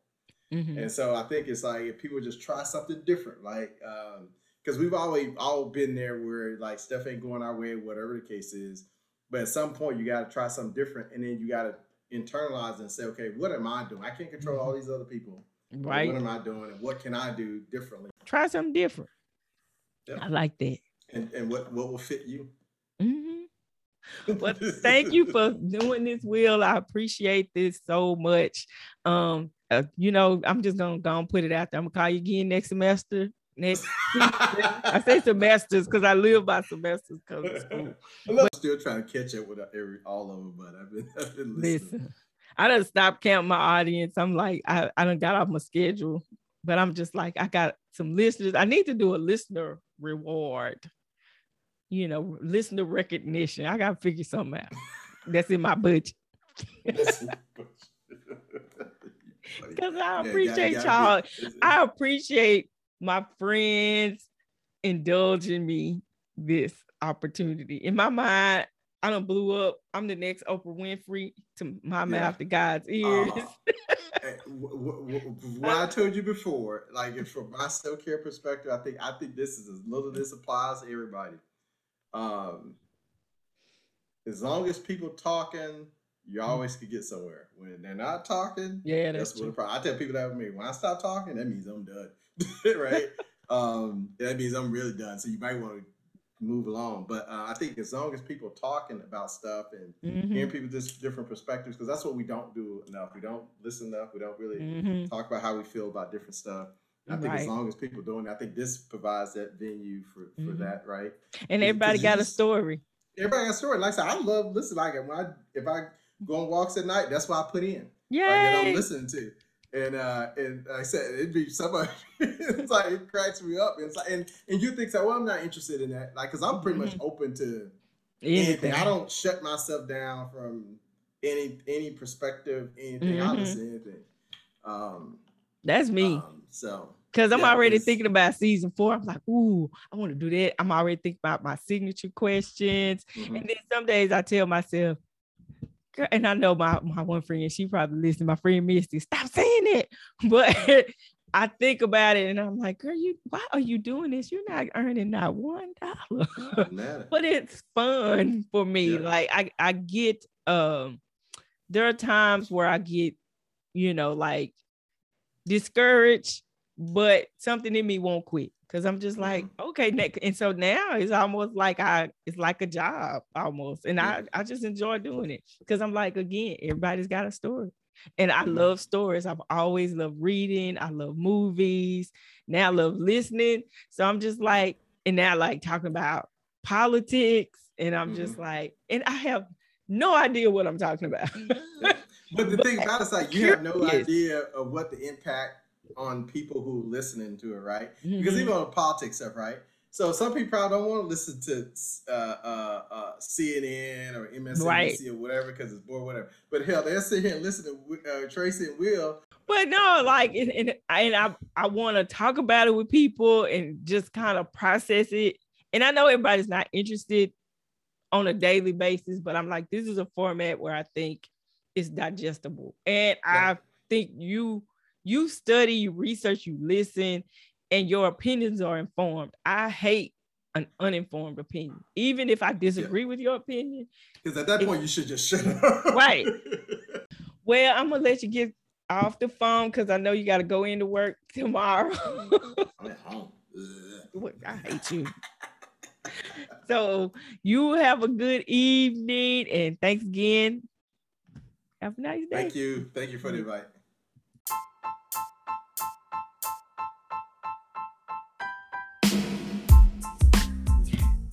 Mhm. And so I think it's like if people just try something different, like um, because we've always all been there where like stuff ain't going our way, whatever the case is. But at some point you gotta try something different and then you gotta internalize and say, okay, what am I doing? I can't control all these other people. Right. What am I doing and what can I do differently? Try something different. Yeah. I like that. And and what what will fit you? hmm Well, thank you for doing this, Will. I appreciate this so much. Um, uh, you know, I'm just gonna go and put it out there. I'm gonna call you again next semester. Next, I say semesters because I live by semesters because school. I'm still trying to catch up with every all of them, but I've been, I've been listening. Listen, I done stopped counting my audience. I'm like, I, I done got off my schedule, but I'm just like, I got some listeners. I need to do a listener reward, you know, listener recognition. I gotta figure something out. That's in my budget. Because I appreciate y'all. I appreciate my friends indulging me this opportunity. In my mind, I don't blew up. I'm the next Oprah Winfrey to my mouth to God's ears. Wh- wh- wh- what I told you before, like if from my self care perspective, I think I think this is as little this applies to everybody. Um, as long as people talking, you always could get somewhere. When they're not talking, yeah, that's, that's, what the true. problem. I tell people that with me. When I stop talking, that means I'm done. right? um, that means I'm really done. So you might want to move along. But uh, I think as long as people talking about stuff and Mhm, hearing people just different perspectives, because that's what we don't do enough. We don't listen enough. We don't really mhm. talk about how we feel about different stuff. I think Right. as long as people doing, it, I think this provides that venue for for Mhm. that, right? And everybody got a story. Everybody got a story. Like I said, I love listen. Like when I if I go on walks at night, that's what I put in. Like that I'm listening to. And uh and I said it'd be somebody it's like it cracks me up. And it's like and, and you think so, well, I'm not interested in that. Like cause I'm pretty much open to anything. Anything. I don't shut myself down from any any perspective, anything. I Mhm. listen to anything. Um, That's me. um, so Cause I'm yeah, already thinking about season four. I'm like, ooh, I want to do that. I'm already thinking about my signature questions. mhm. And then some days I tell myself, girl, and I know my, my one friend, she probably listened, my friend Misty, stop saying it. But I think about it and I'm like, girl, you why are you doing this? You're not earning not one dollar. but it's fun for me. Yeah. Like I, I get um there are times where I get, you know, like discouraged, but something in me won't quit. Because I'm just like, mm-hmm. okay, and so now it's almost like I it's like a job almost, and I I just enjoy doing it because I'm like again, everybody's got a story, and I mm-hmm. love stories. I've always loved reading. I love movies. Now I love listening. So I'm just like, and now I like talking about politics, and I'm mm-hmm. just like, and I have no idea what I'm talking about. but the thing about it is like you have no idea of what the impact on people who listening to it, right? Mm-hmm. Because even on the politics stuff, right? So some people probably don't want to listen to uh, uh, uh, CNN or MSNBC right. or whatever because it's boring, whatever. But hell, they're sitting here and listen to uh, Tracy and Will. But no, like, and, and, and I, I want to talk about it with people and just kind of process it. And I know everybody's not interested on a daily basis, but I'm like, this is a format where I think it's digestible. And yeah. I think you you study, you research, you listen, and your opinions are informed. I hate an uninformed opinion, even if I disagree yeah. with your opinion. Because at that point, you should just shut up. right. Well, I'm gonna let you get off the phone because I know you got to go into work tomorrow. I'm at home. I hate you. so you have a good evening and thanks again. Have a nice day. Thank you. Thank you for the invite.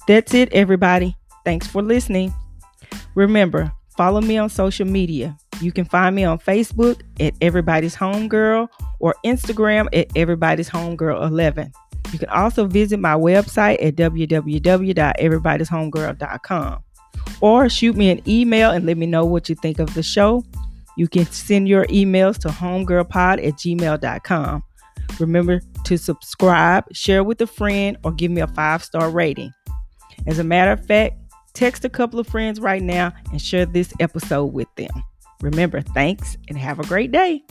That's it, everybody. Thanks for listening. Remember, follow me on social media. You can find me on Facebook at Everybody's Homegirl or Instagram at Everybody's Homegirl 11. You can also visit my website at www.everybody'shomegirl.com or shoot me an email and let me know what you think of the show. You can send your emails to homegirlpod at gmail.com. Remember to subscribe, share with a friend, or give me a five star rating. As a matter of fact, text a couple of friends right now and share this episode with them. Remember, thanks and have a great day.